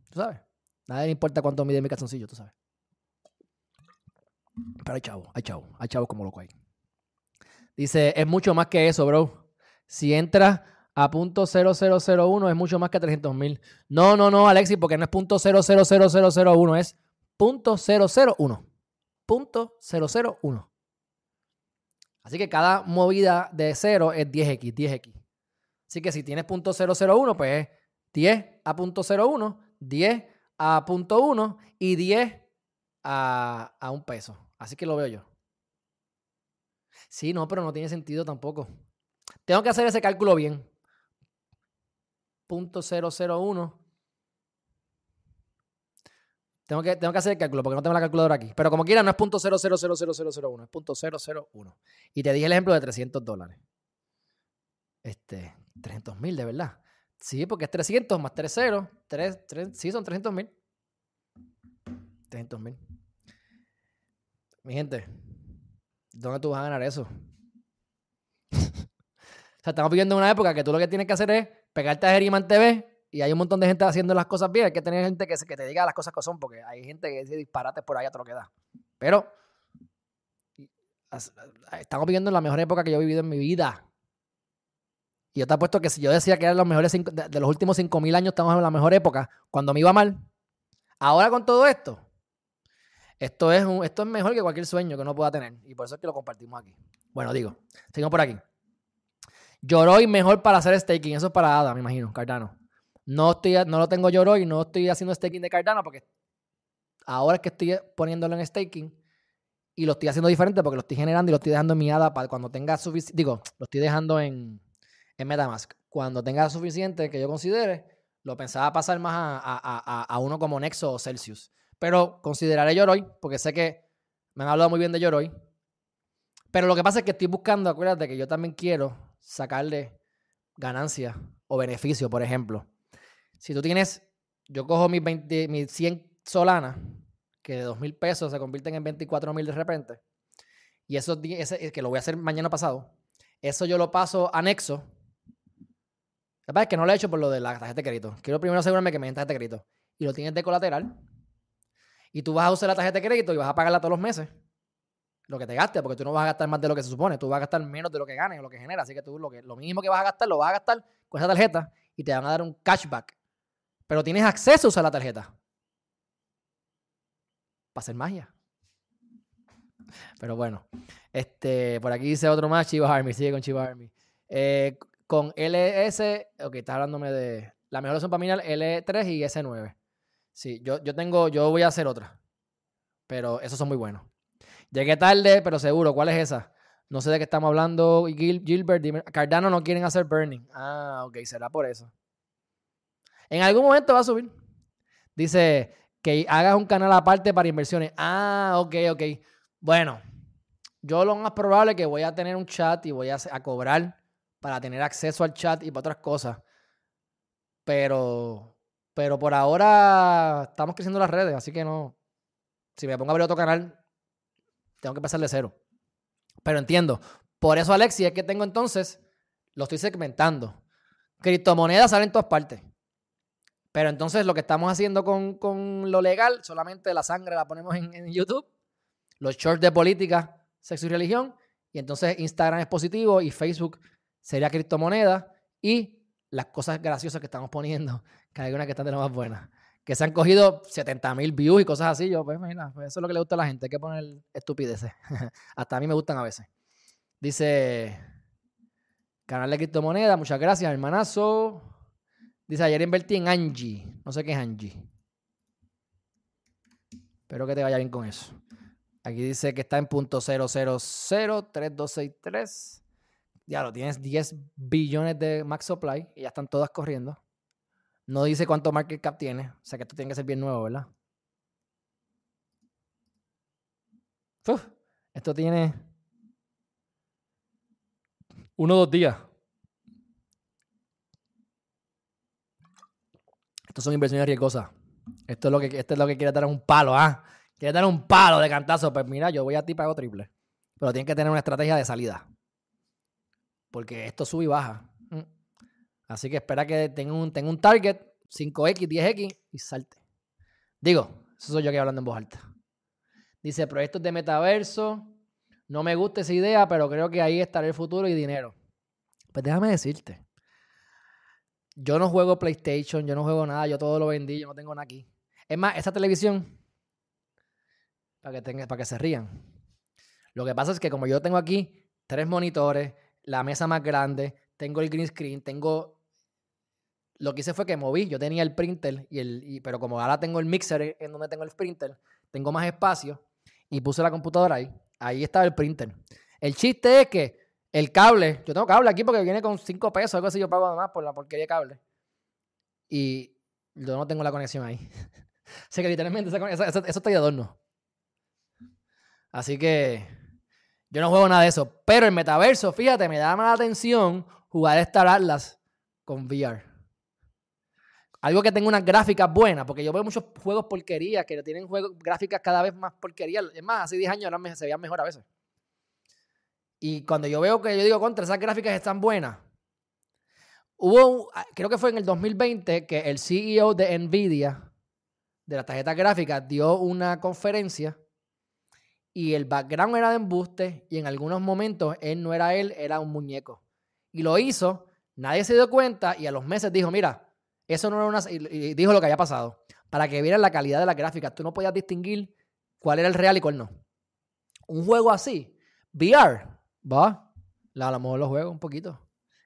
tú sabes. Nadie le importa cuánto mide mi calzoncillo, tú sabes. Pero hay chavos, hay chavos, hay chavos como loco ahí. Dice, es mucho más que eso, bro. Si entras a punto .0001 es mucho más que 300 mil. No, no, no, Alexis, porque no es punto .000001, es punto .001. Punto .001. Así que cada movida de cero es 10x, 10x. Así que si tienes punto .001, pues es 10 a punto .01, 10 a punto .1 y 10 a, a un peso. Así que lo veo yo. Sí, no, pero no tiene sentido tampoco. Tengo que hacer ese cálculo bien. Punto 001. Tengo que, tengo que hacer el cálculo porque no tengo la calculadora aquí. Pero como quiera, no es punto 0000001, es punto 001. Y te dije el ejemplo de 300 dólares. Este, 300 mil, de verdad. Sí, porque es 300 más 3 ceros. 3, 3, sí, son 300 mil. 300 mil. Mi gente, ¿dónde tú vas a ganar eso? O sea, estamos viviendo una época que tú lo que tienes que hacer es pegarte a Geriman TV y hay un montón de gente haciendo las cosas bien. Hay que tener gente que, te diga las cosas que son, porque hay gente que dice disparates por ahí a todo lo que da. Pero estamos viviendo la mejor época que yo he vivido en mi vida. Y yo te apuesto que si yo decía que eran los mejores de, los últimos 5.000 años, estamos en la mejor época, cuando me iba mal. Ahora con todo esto, esto es, esto es mejor que cualquier sueño que uno pueda tener. Y por eso es que lo compartimos aquí. Bueno, digo, seguimos por aquí. Yoroi mejor para hacer staking. Eso es para Ada, me imagino, Cardano. No, estoy, no lo tengo Yoroi, no estoy haciendo staking de Cardano porque ahora es que estoy poniéndolo en staking y lo estoy haciendo diferente porque lo estoy generando y lo estoy dejando en mi ADA para cuando tenga suficiente. Digo, lo estoy dejando en, en Metamask. Cuando tenga suficiente que yo considere, lo pensaba pasar más a, uno como Nexo o Celsius. Pero consideraré Yoroi porque sé que me han hablado muy bien de Yoroi. Pero lo que pasa es que estoy buscando, acuérdate que yo también quiero sacarle ganancia o beneficio, por ejemplo. Si tú tienes, yo cojo mis, 20, mis 100 solanas que de 2 mil pesos se convierten en 24 mil de repente, y eso que lo voy a hacer mañana pasado, eso yo lo paso anexo. La verdad es que no lo he hecho por lo de la tarjeta de crédito. Quiero primero asegurarme que me den tarjeta de crédito. Y lo tienes de colateral. Y tú vas a usar la tarjeta de crédito y vas a pagarla todos los meses. Lo que te gaste, porque tú no vas a gastar más de lo que se supone. Tú vas a gastar menos de lo que ganes o lo que genera. Así que tú lo, lo mínimo que vas a gastar, lo vas a gastar con esa tarjeta y te van a dar un cashback. Pero tienes acceso a usar la tarjeta para hacer magia. Pero bueno, este, por aquí dice otro más, Chivas Army, sigue con Chivas Army. Eh, con LS, ok, está hablándome de. La mejor opción para mí L3 y S9. Sí, yo, yo tengo, yo voy a hacer otra. Pero esos son muy buenos. Llegué tarde, pero seguro. ¿Cuál es esa? No sé de qué estamos hablando. Gilbert, Cardano no quieren hacer burning. Ah, ok, será por eso. En algún momento va a subir. Dice, que hagas un canal aparte para inversiones. Ah, ok, ok. Bueno, yo lo más probable que voy a tener un chat y voy a, cobrar para tener acceso al chat y para otras cosas. Pero, pero por ahora estamos creciendo las redes, así que no. Si me pongo a abrir otro canal, tengo que empezar de cero. Pero entiendo. Por eso, Alexi, es que tengo entonces, lo estoy segmentando. Criptomonedas salen en todas partes. Pero entonces lo que estamos haciendo con, lo legal, solamente la sangre la ponemos en, YouTube, los shorts de política, sexo y religión, y entonces Instagram es positivo y Facebook sería criptomoneda y las cosas graciosas que estamos poniendo, que hay una que están de lo más buenas, que se han cogido 70 mil views y cosas así, yo pues mira, pues eso es lo que le gusta a la gente, hay que poner estupideces, hasta a mí me gustan a veces. Dice, canal de criptomoneda, muchas gracias hermanazo. Dice, ayer invertí en Angie. No sé qué es Angie. Espero que te vaya bien con eso. Aquí dice que está en punto 0003263. Ya lo tienes 10 billones de max supply y ya están todas corriendo. No dice cuánto market cap tiene. O sea que esto tiene que ser bien nuevo, ¿verdad? esto tiene uno o dos días. Estos son inversiones riesgosas. Esto es lo que, esto es lo que quiere dar un palo, ¿ah? Quiere dar un palo de cantazo. Pues mira, yo voy a ti pago triple. Pero tienen que tener una estrategia de salida. Porque esto sube y baja. Mm. Así que espera que tenga un, un target 5X, 10X y salte. Digo, eso soy yo que hablando en voz alta. Dice, proyectos de metaverso. No me gusta esa idea, pero creo que ahí estará el futuro y dinero. Pues déjame decirte. Yo no juego PlayStation, yo no juego nada, yo todo lo vendí, yo no tengo nada aquí. Es más, esa televisión, para que, para que se rían. Lo que pasa es que como yo tengo aquí tres monitores, la mesa más grande, tengo el green screen, tengo... Lo que hice fue que moví, yo tenía el printer, y el, pero como ahora tengo el mixer en donde tengo el printer, tengo más espacio y puse la computadora ahí. Ahí estaba el printer. El chiste es que el cable, yo tengo cable aquí porque viene con 5 pesos, algo así yo pago además por la porquería de cable. Y yo no tengo la conexión ahí. sé que literalmente eso, eso, está de adorno. Así que yo no juego nada de eso. Pero el metaverso, fíjate, me da más atención jugar Star Atlas con VR. Algo que tenga unas gráficas buenas, porque yo veo muchos juegos porquerías que tienen juegos, gráficas cada vez más porquerías. Es más, hace 10 años ahora se veían mejor a veces. Y cuando yo veo que yo digo contra esas gráficas están buenas, hubo, creo que fue en el 2020 que el CEO de Nvidia, de la tarjeta gráfica, dio una conferencia y el background era de embuste y en algunos momentos él no era él, era un muñeco. Y lo hizo, nadie se dio cuenta y a los meses dijo, mira, eso no era una... Y dijo lo que había pasado. Para que vieran la calidad de la gráfica. Tú no podías distinguir cuál era el real y cuál no. Un juego así, VR, va, a lo mejor lo juego un poquito.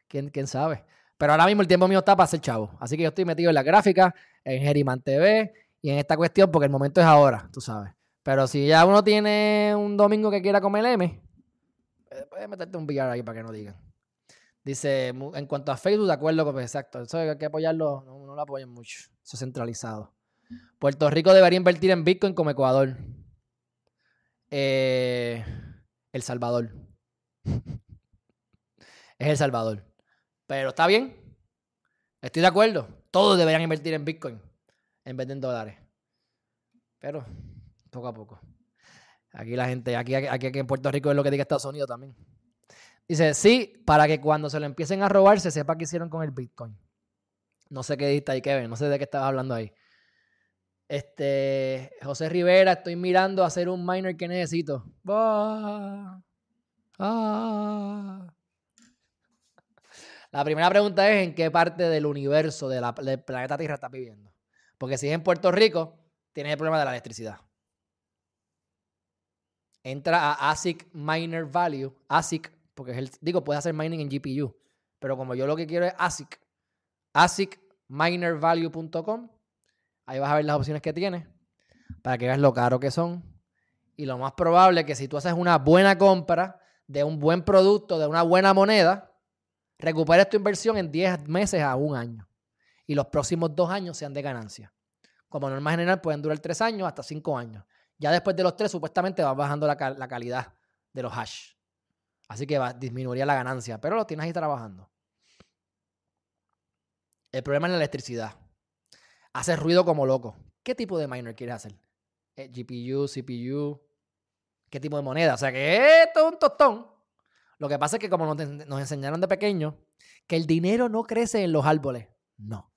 ¿Quién, quién sabe? Pero ahora mismo el tiempo mío está para ser chavo. Así que yo estoy metido en la gráfica, en Geriman TV y en esta cuestión porque el momento es ahora, tú sabes. Pero si ya uno tiene un domingo que quiera comer M, eh, puedes meterte un VR ahí para que no digan. Dice, en cuanto a Facebook, de acuerdo con exacto. Eso hay que apoyarlo, no, lo apoyen mucho. Eso es centralizado. Puerto Rico debería invertir en Bitcoin como Ecuador. Eh, el Salvador. es El Salvador. Pero está bien. Estoy de acuerdo. Todos deberían invertir en Bitcoin en vez de en dólares. Pero poco a poco. Aquí la gente, aquí, aquí, aquí en Puerto Rico es lo que diga Estados Unidos también. Dice, sí, para que cuando se lo empiecen a robar se sepa qué hicieron con el Bitcoin. No sé qué diste ahí, Kevin, no sé de qué estabas hablando ahí. Este, José Rivera, estoy mirando a hacer un miner que necesito. Ah. La primera pregunta es en qué parte del universo del planeta Tierra estás viviendo. Porque si es en Puerto Rico, tienes el problema de la electricidad entra a ASIC Miner Value, ASIC, porque es el, digo, puedes hacer mining en GPU, pero como yo lo que quiero es ASIC, ASICminervalue.com, ahí vas a ver las opciones que tiene para que veas lo caro que son. Y lo más probable es que si tú haces una buena compra de un buen producto, de una buena moneda, recuperes tu inversión en 10 meses a un año. Y los próximos dos años sean de ganancia. Como norma general pueden durar 3 años hasta 5 años. Ya después de los tres, supuestamente va bajando la, calidad de los hash. Así que va, disminuiría la ganancia, pero lo tienes ahí trabajando. El problema es la electricidad. Hace ruido como loco. ¿Qué tipo de miner quieres hacer? Eh, GPU, CPU. ¿Qué tipo de moneda? O sea que esto es un tostón. Lo que pasa es que como nos, nos enseñaron de pequeño, que el dinero no crece en los árboles. No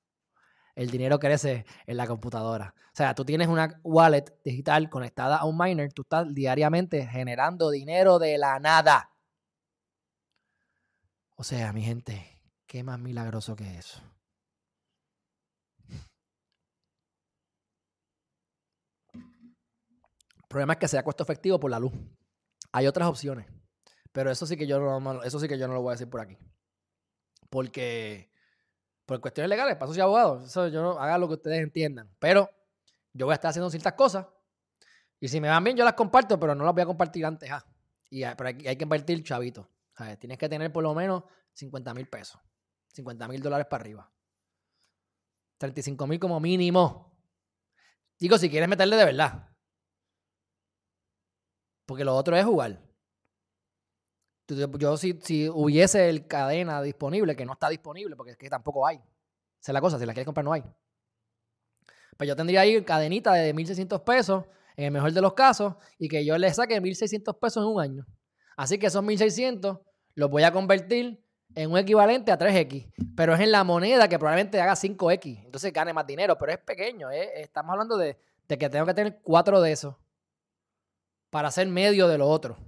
el dinero crece en la computadora. O sea, tú tienes una wallet digital conectada a un miner, tú estás diariamente generando dinero de la nada. O sea, mi gente, qué más milagroso que eso. Problema es que sea costo efectivo por la luz. Hay otras opciones, pero eso sí que yo no, eso sí que yo no lo voy a decir por aquí. Porque por cuestiones legales, paso soy abogado. Eso yo no haga lo que ustedes entiendan. Pero yo voy a estar haciendo ciertas cosas. Y si me van bien, yo las comparto, pero no las voy a compartir antes. Ah. Y, pero hay, que invertir chavito. Tienes que tener por lo menos 50 mil pesos. 50 mil dólares para arriba. 35 mil como mínimo. Digo, si quieres meterle de verdad. Porque lo otro es jugar. Yo si, si hubiese el cadena disponible, que no está disponible, porque es que tampoco hay. Esa es la cosa, si la quieres comprar no hay. Pues yo tendría ahí cadenita de 1.600 pesos, en el mejor de los casos, y que yo le saque 1.600 pesos en un año. Así que esos 1.600 los voy a convertir en un equivalente a 3X, pero es en la moneda que probablemente haga 5X, entonces gane más dinero, pero es pequeño, estamos hablando de, de que tengo que tener cuatro de esos para hacer medio de lo otro.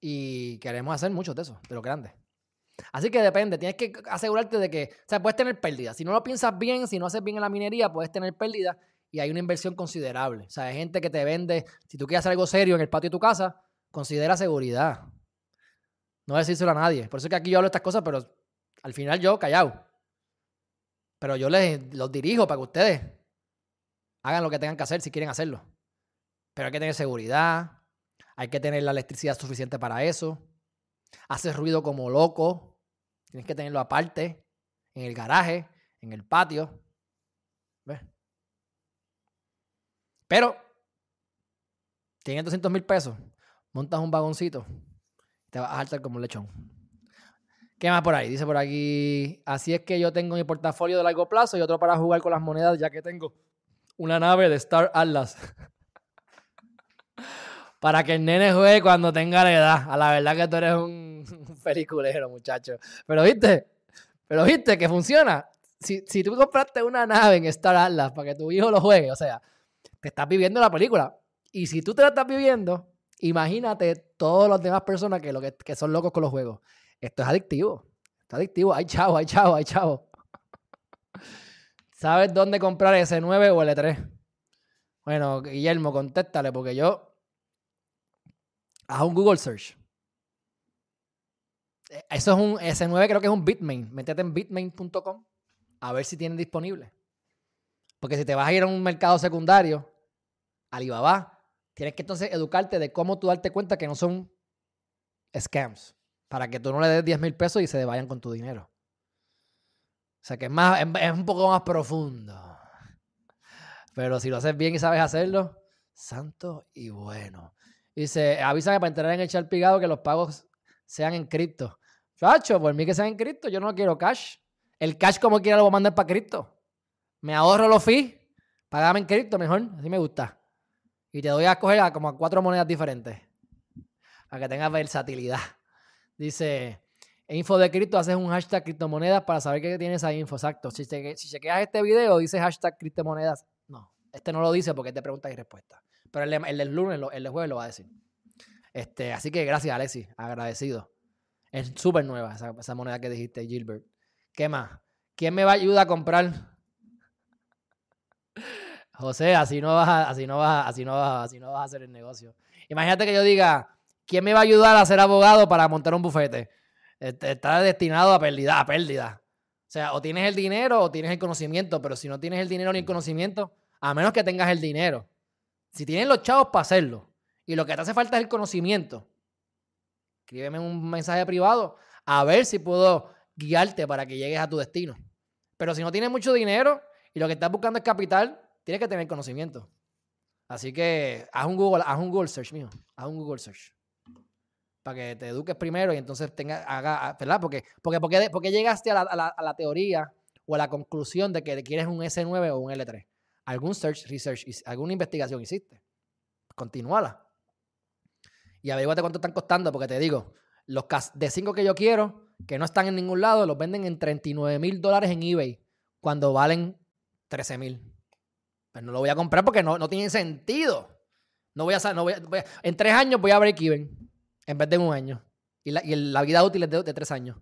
Y queremos hacer muchos de esos, de los grandes. Así que depende, tienes que asegurarte de que, o sea, puedes tener pérdidas. Si no lo piensas bien, si no haces bien en la minería, puedes tener pérdidas y hay una inversión considerable. O sea, hay gente que te vende, si tú quieres hacer algo serio en el patio de tu casa, considera seguridad. No decírselo a nadie. Por eso que aquí yo hablo estas cosas, pero al final yo callado. Pero yo les los dirijo para que ustedes hagan lo que tengan que hacer si quieren hacerlo. Pero hay que tener seguridad, hay que tener la electricidad suficiente para eso. Hace ruido como loco. Tienes que tenerlo aparte, en el garaje, en el patio. ¿Ves? Pero, tienes 200 mil pesos, montas un vagoncito, te vas a saltar como un lechón. ¿Qué más por ahí? Dice por aquí, así es que yo tengo mi portafolio de largo plazo y otro para jugar con las monedas, ya que tengo una nave de Star Atlas. para que el nene juegue cuando tenga la edad. A la verdad que tú eres un, peliculero, muchacho. Pero viste, pero viste que funciona. Si, si tú compraste una nave en Star Atlas para que tu hijo lo juegue, o sea, te estás viviendo la película. Y si tú te la estás viviendo, imagínate todas las demás personas que, lo que, que son locos con los juegos. Esto es adictivo. Esto es adictivo. Hay chavo, hay chavo, hay chavo. ¿Sabes dónde comprar ese 9 o el E3? Bueno, Guillermo, contéstale, porque yo. Haz un Google search. Eh, eso es un S9, creo que es un Bitmain. Métete en bitmain.com a ver si tienen disponible. Porque si te vas a ir a un mercado secundario, Alibaba, tienes que entonces educarte de cómo tú darte cuenta que no son scams. Para que tú no le des 10 mil pesos y se vayan con tu dinero. O sea que es, más, es un poco más profundo. Pero si lo haces bien y sabes hacerlo, santo y bueno. Dice, avísame para entrar en el chat pigado que los pagos sean en cripto. Chacho, por mí que sean en cripto, yo no quiero cash. El cash como quiera lo voy a mandar para cripto. Me ahorro los fees, pagame en cripto mejor, así me gusta. Y te doy a escoger a como a cuatro monedas diferentes. Para que tengas versatilidad. Dice, info de cripto, haces un hashtag criptomonedas para saber que tienes esa info. Exacto. Si, te, si chequeas este video, dice hashtag criptomonedas no, este no lo dice porque es de preguntas y respuestas. Pero el, del lunes, el del jueves lo va a decir. Este, así que gracias, Alexis. Agradecido. Es súper nueva esa, moneda que dijiste, Gilbert. ¿Qué más? ¿Quién me va a ayudar a comprar? José, así no vas así no vas, así no vas, así no vas a hacer el negocio. Imagínate que yo diga, ¿quién me va a ayudar a ser abogado para montar un bufete? Está destinado a pérdida, a pérdida. O sea, o tienes el dinero o tienes el conocimiento, pero si no tienes el dinero ni el conocimiento, a menos que tengas el dinero. Si tienes los chavos para hacerlo y lo que te hace falta es el conocimiento, escríbeme un mensaje privado a ver si puedo guiarte para que llegues a tu destino. Pero si no tienes mucho dinero y lo que estás buscando es capital, tienes que tener conocimiento. Así que haz un Google, haz un Google search mío, haz un Google search para que te eduques primero y entonces tenga, haga, ¿verdad? Porque, porque, porque, porque llegaste a la, a, la, teoría o a la conclusión de que quieres un S9 o un L3. Algún search, research, alguna investigación hiciste. Continúala. Y averíguate cuánto están costando, porque te digo, los de 5 que yo quiero, que no están en ningún lado, los venden en 39 mil dólares en eBay, cuando valen 13 mil. Pues no lo voy a comprar porque no, no tiene sentido. No voy a, no voy en tres años voy a break even en vez de un año. Y la, vida útil es de, tres años.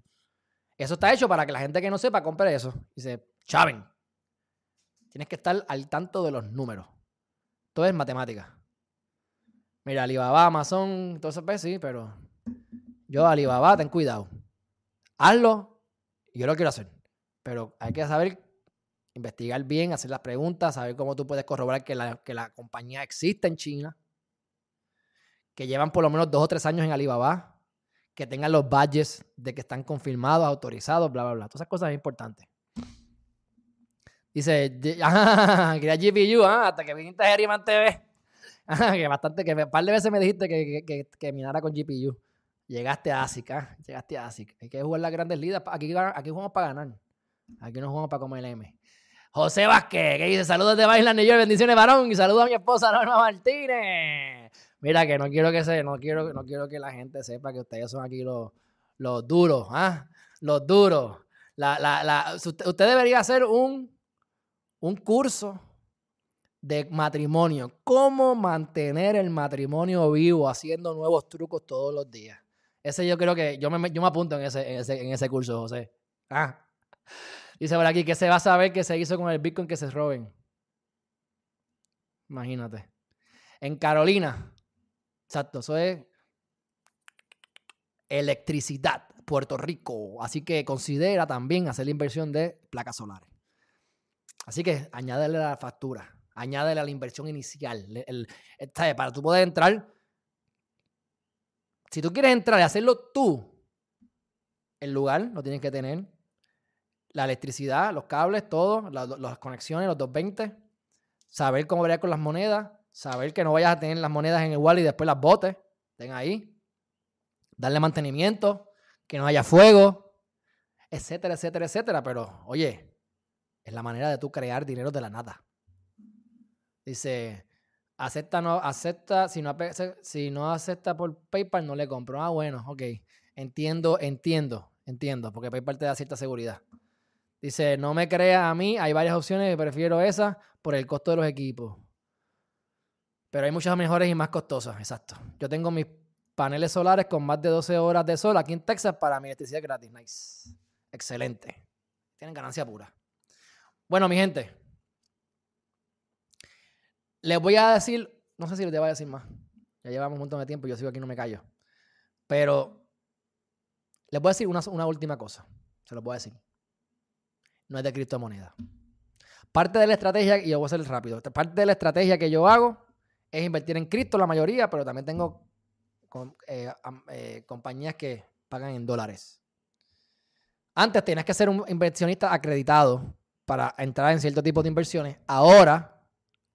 Eso está hecho para que la gente que no sepa compre eso. Dice, chaven. Tienes que estar al tanto de los números. Todo es matemática. Mira, Alibaba, Amazon, todo eso, pues sí, pero yo, Alibaba, ten cuidado. Hazlo, yo lo quiero hacer. Pero hay que saber investigar bien, hacer las preguntas, saber cómo tú puedes corroborar que la, que la compañía existe en China que llevan por lo menos dos o tres años en Alibaba, que tengan los badges de que están confirmados, autorizados, bla, bla, bla. Todas esas cosas son importantes. Dice, ah, quería GPU, ah, hasta que viniste a Geriman TV. Que bastante, que un par de veces me dijiste que, que, que, minara con GPU. Llegaste a ASIC, ¿ah? Llegaste a ASIC. Hay que jugar las grandes ligas. Aquí, aquí jugamos para ganar. Aquí no jugamos para comer el M. José Vázquez, que dice, saludos de Bailan New York, bendiciones varón, y saludos a mi esposa Norma Martínez. Mira que no quiero que se, no quiero, no quiero que la gente sepa que ustedes son aquí los, los duros, ¿ah? Los duros. La, la, la, usted debería hacer un, un curso de matrimonio. Cómo mantener el matrimonio vivo haciendo nuevos trucos todos los días. Ese yo creo que yo me, yo me apunto en ese, en ese, en ese curso, José. Ah. Dice por aquí que se va a saber que se hizo con el Bitcoin que se roben. Imagínate. En Carolina, Exacto, eso es electricidad, Puerto Rico. Así que considera también hacer la inversión de placas solares. Así que añádele la factura, añádele a la inversión inicial. El, para tú poder entrar, si tú quieres entrar y hacerlo tú, el lugar lo tienes que tener. La electricidad, los cables, todo, las, conexiones, los 220. Saber cómo ver con las monedas Saber que no vayas a tener las monedas en igual y después las botes. Estén ahí. Darle mantenimiento. Que no haya fuego. Etcétera, etcétera, etcétera. Pero, oye, es la manera de tú crear dinero de la nada. Dice, acepta, no, acepta, si no, si no acepta por PayPal, no le compro. Ah, bueno, ok. Entiendo, entiendo, entiendo, porque PayPal te da cierta seguridad. Dice, no me crea a mí, hay varias opciones, prefiero esa por el costo de los equipos. Pero hay muchas mejores y más costosas, exacto. Yo tengo mis paneles solares con más de 12 horas de sol aquí en Texas para mi electricidad gratis. Nice. Excelente. Tienen ganancia pura. Bueno, mi gente. Les voy a decir, no sé si les voy a decir más. Ya llevamos un montón de tiempo y yo sigo aquí, no me callo. Pero les voy a decir una, última cosa. Se lo voy a decir. No es de criptomoneda. Parte de la estrategia, y yo voy a ser rápido, parte de la estrategia que yo hago es invertir en cripto la mayoría, pero también tengo eh, eh, compañías que pagan en dólares. Antes tenías que ser un inversionista acreditado para entrar en cierto tipo de inversiones. Ahora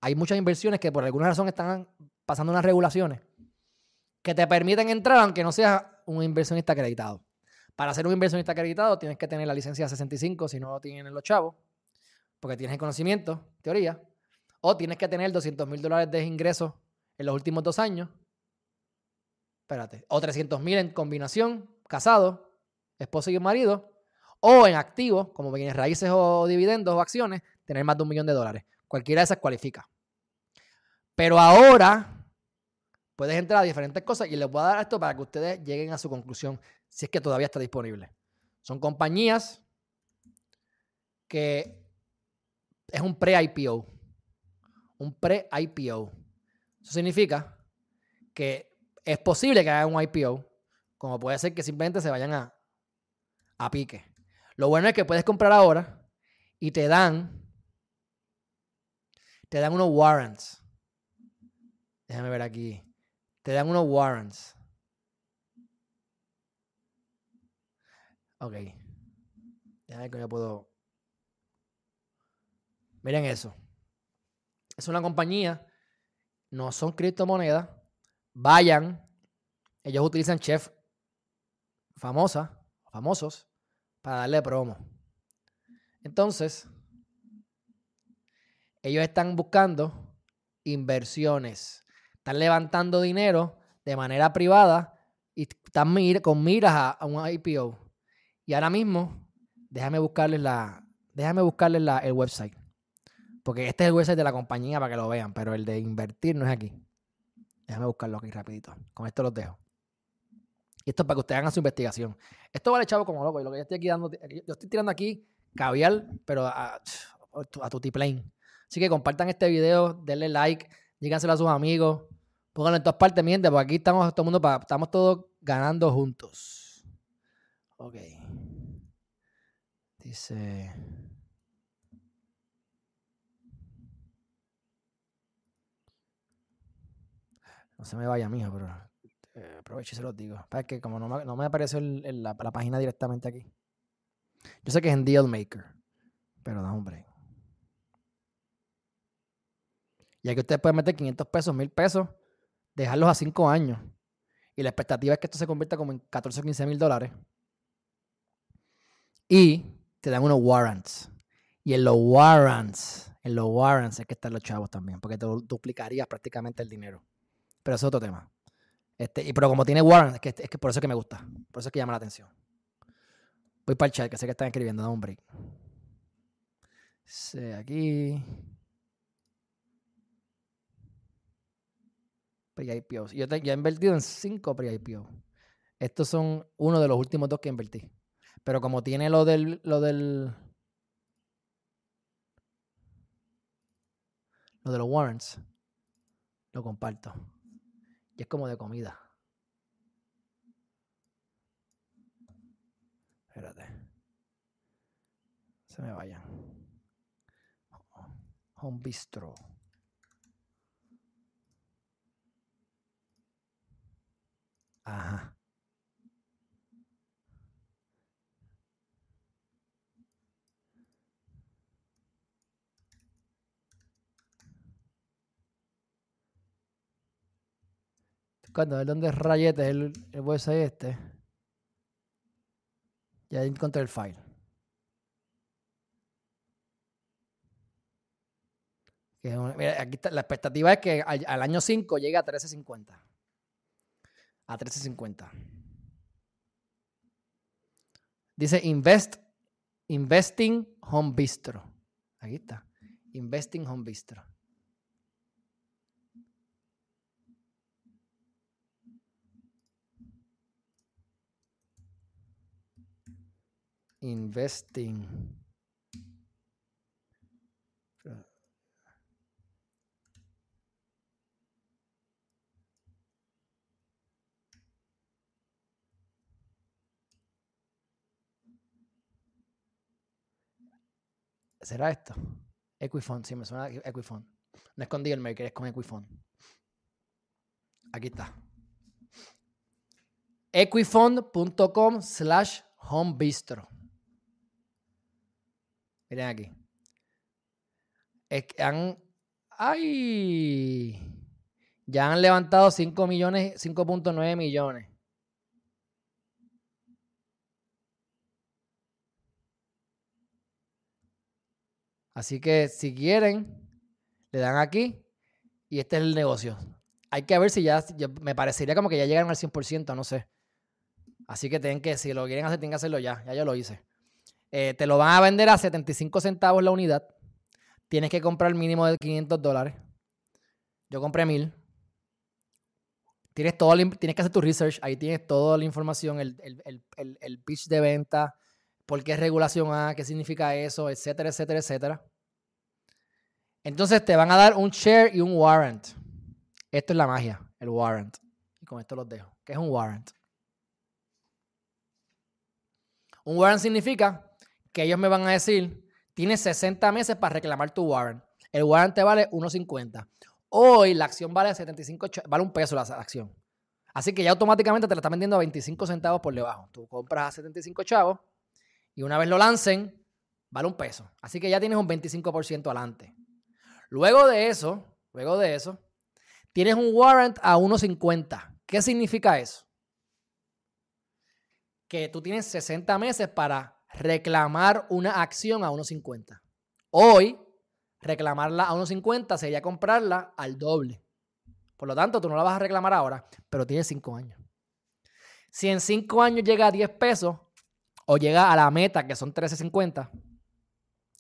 hay muchas inversiones que por alguna razón están pasando unas regulaciones que te permiten entrar aunque no seas un inversionista acreditado. Para ser un inversionista acreditado tienes que tener la licencia 65 si no lo tienen los chavos, porque tienes el conocimiento, teoría, o tienes que tener 200 mil dólares de ingresos en los últimos dos años espérate, o 300 mil en combinación, casado, esposo y marido, o en activo, como bienes raíces o dividendos o acciones, tener más de un millón de dólares. Cualquiera de esas cualifica. Pero ahora puedes entrar a diferentes cosas y les voy a dar esto para que ustedes lleguen a su conclusión, si es que todavía está disponible. Son compañías que es un pre-IPO. Un pre-IPO. Eso significa que es posible que hagan un IPO, como puede ser que simplemente se vayan a, a pique. Lo bueno es que puedes comprar ahora y te dan, te dan unos warrants. Déjame ver aquí. Te dan unos warrants. Ok. Déjame ver cómo yo puedo. Miren eso. Es una compañía. No son criptomonedas vayan. Ellos utilizan chef famosa, famosos, para darle promo. Entonces, ellos están buscando inversiones. Están levantando dinero de manera privada y están con miras a, un IPO. Y ahora mismo, déjame buscarles la, déjame buscarles la, el website. Porque este es el website de la compañía para que lo vean, pero el de invertir no es aquí. Déjame buscarlo aquí rapidito. Con esto los dejo. Esto es para que ustedes hagan su investigación. Esto vale chavo como loco. Y lo que yo estoy aquí dando, yo estoy tirando aquí caviar, pero a, a, tu plane. Así que compartan este video, denle like, díganselo a sus amigos, pónganlo en todas partes, miente, porque aquí estamos todo el mundo, estamos todos ganando juntos. Ok. Dice. No se me vaya, mijo, pero eh, aprovecho y se los digo. Para que como no me, no me apareció la, página directamente aquí. Yo sé que es en Dealmaker, pero un break. Y aquí ustedes pueden meter 500 pesos, 1000 pesos, dejarlos a 5 años. Y la expectativa es que esto se convierta como en 14 o 15 mil dólares. Y te dan unos warrants. Y en los warrants, en los warrants es que están los chavos también, porque te duplicarías prácticamente el dinero. Pero eso es otro tema. Este, y, pero como tiene Warren, es que, es que por eso es que me gusta. Por eso es que llama la atención. Voy para el chat, que sé que están escribiendo. Da un break. Sí, aquí. Pre-IPOs. Yo he invertido en cinco pre-IPO. Estos son uno de los últimos dos que invertí. Pero como tiene lo del. Lo del. Lo de los warrants. Lo comparto. Y es como de comida. Espérate. Se me vayan. Home Bistro. Ajá. Cuando ver dónde es rayete el, el website este. Ya encontré el file. mira, aquí está, la expectativa es que al, año 5 llegue a 1350. A 1350. Dice Invest, Investing Home Bistro. Aquí está. Investing Home Bistro. Investing. ¿Será esto? Equifond, sí, me suena Equifond. No escondí el maker, es con Equifond. Aquí está. Equifond.com slash homebistro. Miren aquí. Es que han, ¡Ay! Ya han levantado 5 millones, 5.9 millones. Así que si quieren, le dan aquí y este es el negocio. Hay que ver si ya, me parecería como que ya llegaron al 100%, no sé. Así que tienen que, si lo quieren hacer, tienen que hacerlo ya. Ya yo lo hice. Eh, te lo van a vender a 75 centavos la unidad. Tienes que comprar mínimo de 500 dólares. Yo compré 1000. Tienes, todo, tienes que hacer tu research. Ahí tienes toda la información, el, el, el, el pitch de venta, por qué es regulación A, qué significa eso, etcétera, etcétera, etcétera. Entonces te van a dar un share y un warrant. Esto es la magia, el warrant. Y con esto los dejo. ¿Qué es un warrant? Un warrant significa que ellos me van a decir, tienes 60 meses para reclamar tu warrant. El warrant te vale 1.50. Hoy la acción vale 75, vale un peso la acción. Así que ya automáticamente te la están vendiendo a 25 centavos por debajo. Tú compras a 75 chavos y una vez lo lancen, vale un peso. Así que ya tienes un 25% adelante. Luego de eso, luego de eso, tienes un warrant a 1.50. ¿Qué significa eso? Que tú tienes 60 meses para reclamar una acción a 1.50. Hoy, reclamarla a 1.50 sería comprarla al doble. Por lo tanto, tú no la vas a reclamar ahora, pero tienes 5 años. Si en 5 años llega a 10 pesos, o llega a la meta, que son 13.50,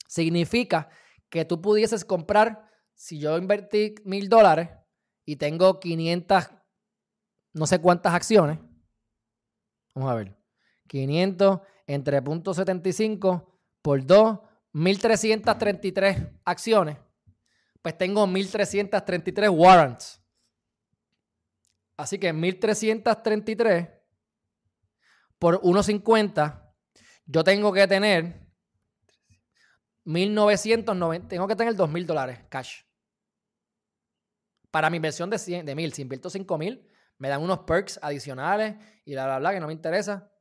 significa que tú pudieses comprar, si yo invertí mil dólares y tengo 500, no sé cuántas acciones, vamos a ver, 500 entre .75 por 2, 1333 acciones, pues tengo 1333 warrants. Así que 1333 por 1.50 yo tengo que tener 1990, tengo que tener 2 mil dólares cash. Para mi inversión de, 100, de 1000, si invierto 5 mil, me dan unos perks adicionales y bla, bla, bla, que no me interesa.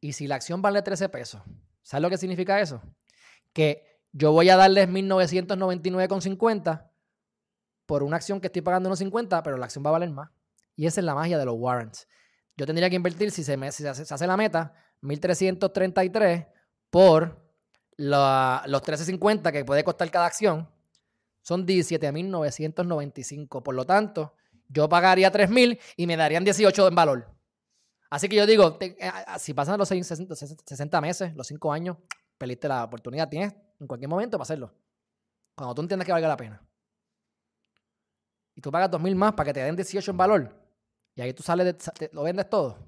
Y si la acción vale 13 pesos, ¿sabes lo que significa eso? Que yo voy a darles 1999,50 por una acción que estoy pagando unos 50, pero la acción va a valer más. Y esa es la magia de los warrants yo tendría que invertir, si se, me, se, hace, la meta, 1.333 por los 13.50 que puede costar cada acción, son 17.995. Por lo tanto, yo pagaría 3.000 y me darían 18 en valor. Así que yo digo, eh, si pasan los 60, 60 meses, los 5 años, perdiste la oportunidad. Tienes en cualquier momento para hacerlo. Cuando tú entiendas que valga la pena. Y tú pagas 2.000 más para que te den 18 en valor. Y ahí tú sales, de, lo vendes todo.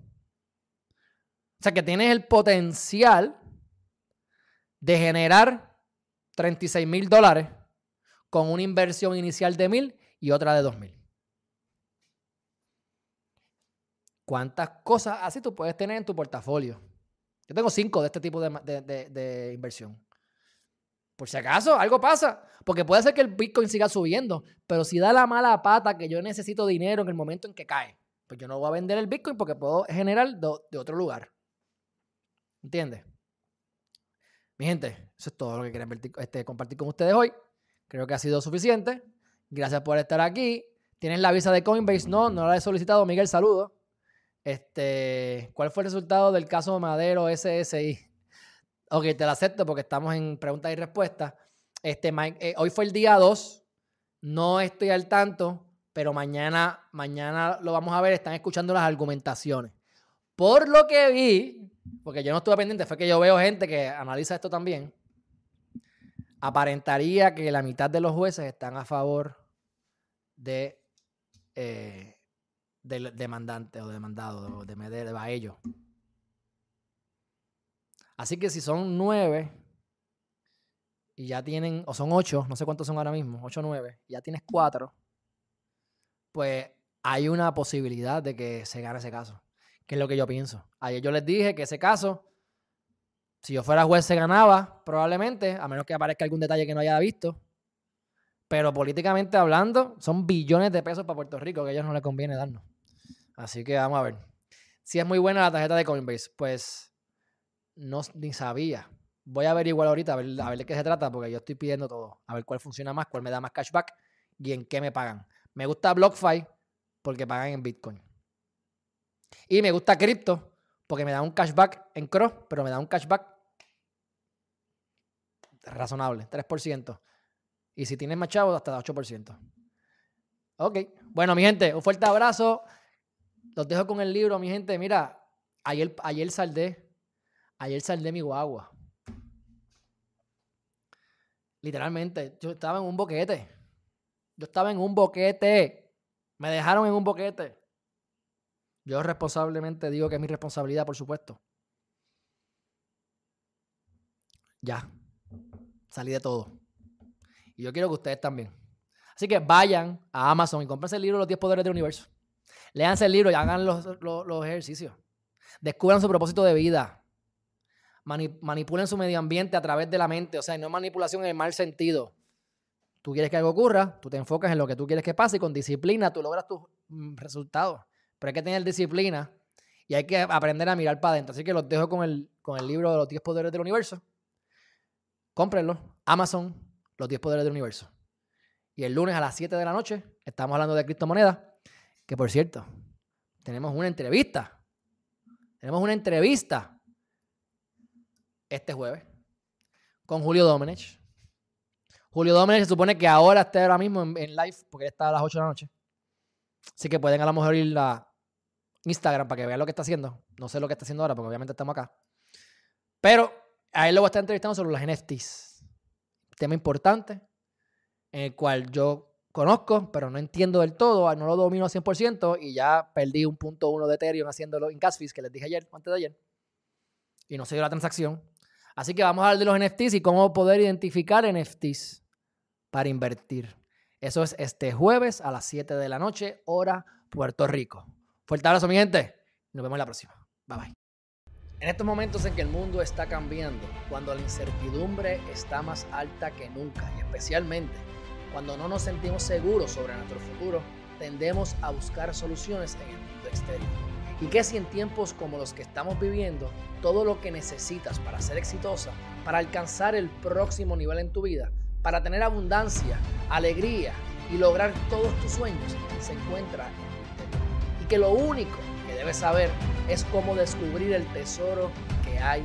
O sea que tienes el potencial de generar 36 mil dólares con una inversión inicial de 1.000 y otra de 2.000. ¿Cuántas cosas así tú puedes tener en tu portafolio? Yo tengo cinco de este tipo de, inversión. Por si acaso algo pasa, porque puede ser que el Bitcoin siga subiendo, pero si da la mala pata que yo necesito dinero en el momento en que cae, pues yo no voy a vender el Bitcoin porque puedo generar de, otro lugar. ¿Entiendes? Mi gente, eso es todo lo que quería este, compartir con ustedes hoy. Creo que ha sido suficiente. Gracias por estar aquí. ¿Tienes la visa de Coinbase? No, no la he solicitado. Miguel, saludo. Este, ¿Cuál fue el resultado del caso Madero SSI? Ok, te la acepto porque estamos en preguntas y respuestas. Este, eh, hoy fue el día 2. No estoy al tanto pero mañana, mañana lo vamos a ver, están escuchando las argumentaciones. Por lo que vi, porque yo no estuve pendiente, fue que yo veo gente que analiza esto también. Aparentaría que la mitad de los jueces están a favor de eh, del demandante o demandado, de, de, de ellos. Así que si son nueve y ya tienen, o son ocho, no sé cuántos son ahora mismo, ocho o nueve, ya tienes cuatro, pues hay una posibilidad de que se gane ese caso, que es lo que yo pienso. Ayer yo les dije que ese caso, si yo fuera juez, se ganaba, probablemente, a menos que aparezca algún detalle que no haya visto. Pero políticamente hablando, son billones de pesos para Puerto Rico que a ellos no les conviene darnos. Así que vamos a ver. Si es muy buena la tarjeta de Coinbase, pues no ni sabía. Voy a averiguar ahorita a ver, de qué se trata, porque yo estoy pidiendo todo. A ver cuál funciona más, cuál me da más cashback y en qué me pagan. Me gusta BlockFi porque pagan en Bitcoin. Y me gusta cripto porque me da un cashback en Cross, pero me da un cashback razonable, 3%. Y si tienes más chavos, hasta 8%. Ok. Bueno, mi gente, un fuerte abrazo. Los dejo con el libro, mi gente. Mira, ayer, ayer saldé. Ayer saldé mi guagua. Literalmente, yo estaba en un boquete. Yo estaba en un boquete. Me dejaron en un boquete. Yo responsablemente digo que es mi responsabilidad, por supuesto. Ya. Salí de todo. Y yo quiero que ustedes también. Así que vayan a Amazon y compren el libro Los 10 Poderes del Universo. Leanse el libro y hagan los, ejercicios. Descubran su propósito de vida. manipulen su medio ambiente a través de la mente. O sea, no manipulación en el mal sentido. Tú quieres que algo ocurra, tú te enfocas en lo que tú quieres que pase y con disciplina tú logras tus mm, resultados. Pero hay que tener disciplina y hay que aprender a mirar para adentro. Así que los dejo con el, con el libro de los 10 poderes del universo. Cómprenlo. Amazon, los 10 poderes del universo. Y el lunes a las 7 de la noche estamos hablando de criptomonedas. Que por cierto, tenemos una entrevista. Tenemos una entrevista este jueves con Julio Domenech Julio Domenech se supone que ahora está ahora mismo en, live porque está a las 8 de la noche. Así que pueden a lo mejor ir a Instagram para que vean lo que está haciendo. No sé lo que está haciendo ahora porque obviamente estamos acá. Pero a él lo voy a estar entrevistando sobre los NFTs. Tema importante en el cual yo conozco, pero no entiendo del todo, no lo domino al 100% y ya perdí un punto uno de Ethereum haciéndolo en Gasfis que les dije ayer, antes de ayer. Y no se dio la transacción. Así que vamos a hablar de los NFTs y cómo poder identificar NFTs para invertir. Eso es este jueves a las 7 de la noche, hora Puerto Rico. Fuerte abrazo, mi gente. Nos vemos la próxima. Bye bye. En estos momentos en que el mundo está cambiando, cuando la incertidumbre está más alta que nunca y especialmente cuando no nos sentimos seguros sobre nuestro futuro, tendemos a buscar soluciones en el mundo exterior. Y que si en tiempos como los que estamos viviendo, todo lo que necesitas para ser exitosa, para alcanzar el próximo nivel en tu vida, para tener abundancia, alegría y lograr todos tus sueños, se encuentra en ti. Y que lo único que debes saber es cómo descubrir el tesoro que hay.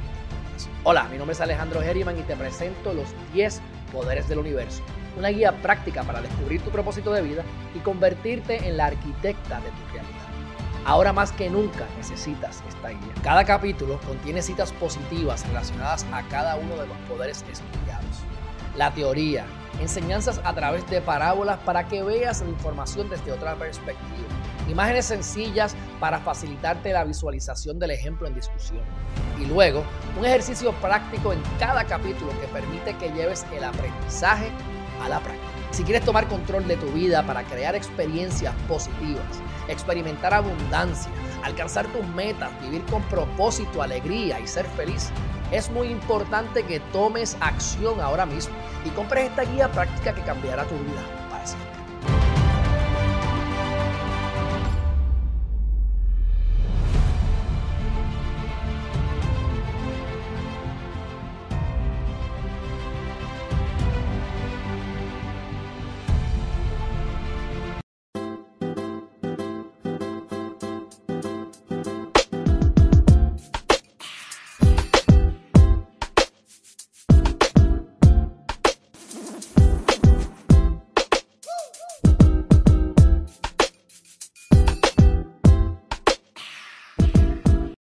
Hola, mi nombre es Alejandro Herriman y te presento los 10 poderes del universo. Una guía práctica para descubrir tu propósito de vida y convertirte en la arquitecta de tu realidad. Ahora más que nunca necesitas esta guía. Cada capítulo contiene citas positivas relacionadas a cada uno de los poderes estudiados. La teoría, enseñanzas a través de parábolas para que veas la información desde otra perspectiva. Imágenes sencillas para facilitarte la visualización del ejemplo en discusión. Y luego, un ejercicio práctico en cada capítulo que permite que lleves el aprendizaje a la práctica. Si quieres tomar control de tu vida para crear experiencias positivas, experimentar abundancia, alcanzar tus metas, vivir con propósito, alegría y ser feliz, es muy importante que tomes acción ahora mismo y compres esta guía práctica que cambiará tu vida para siempre.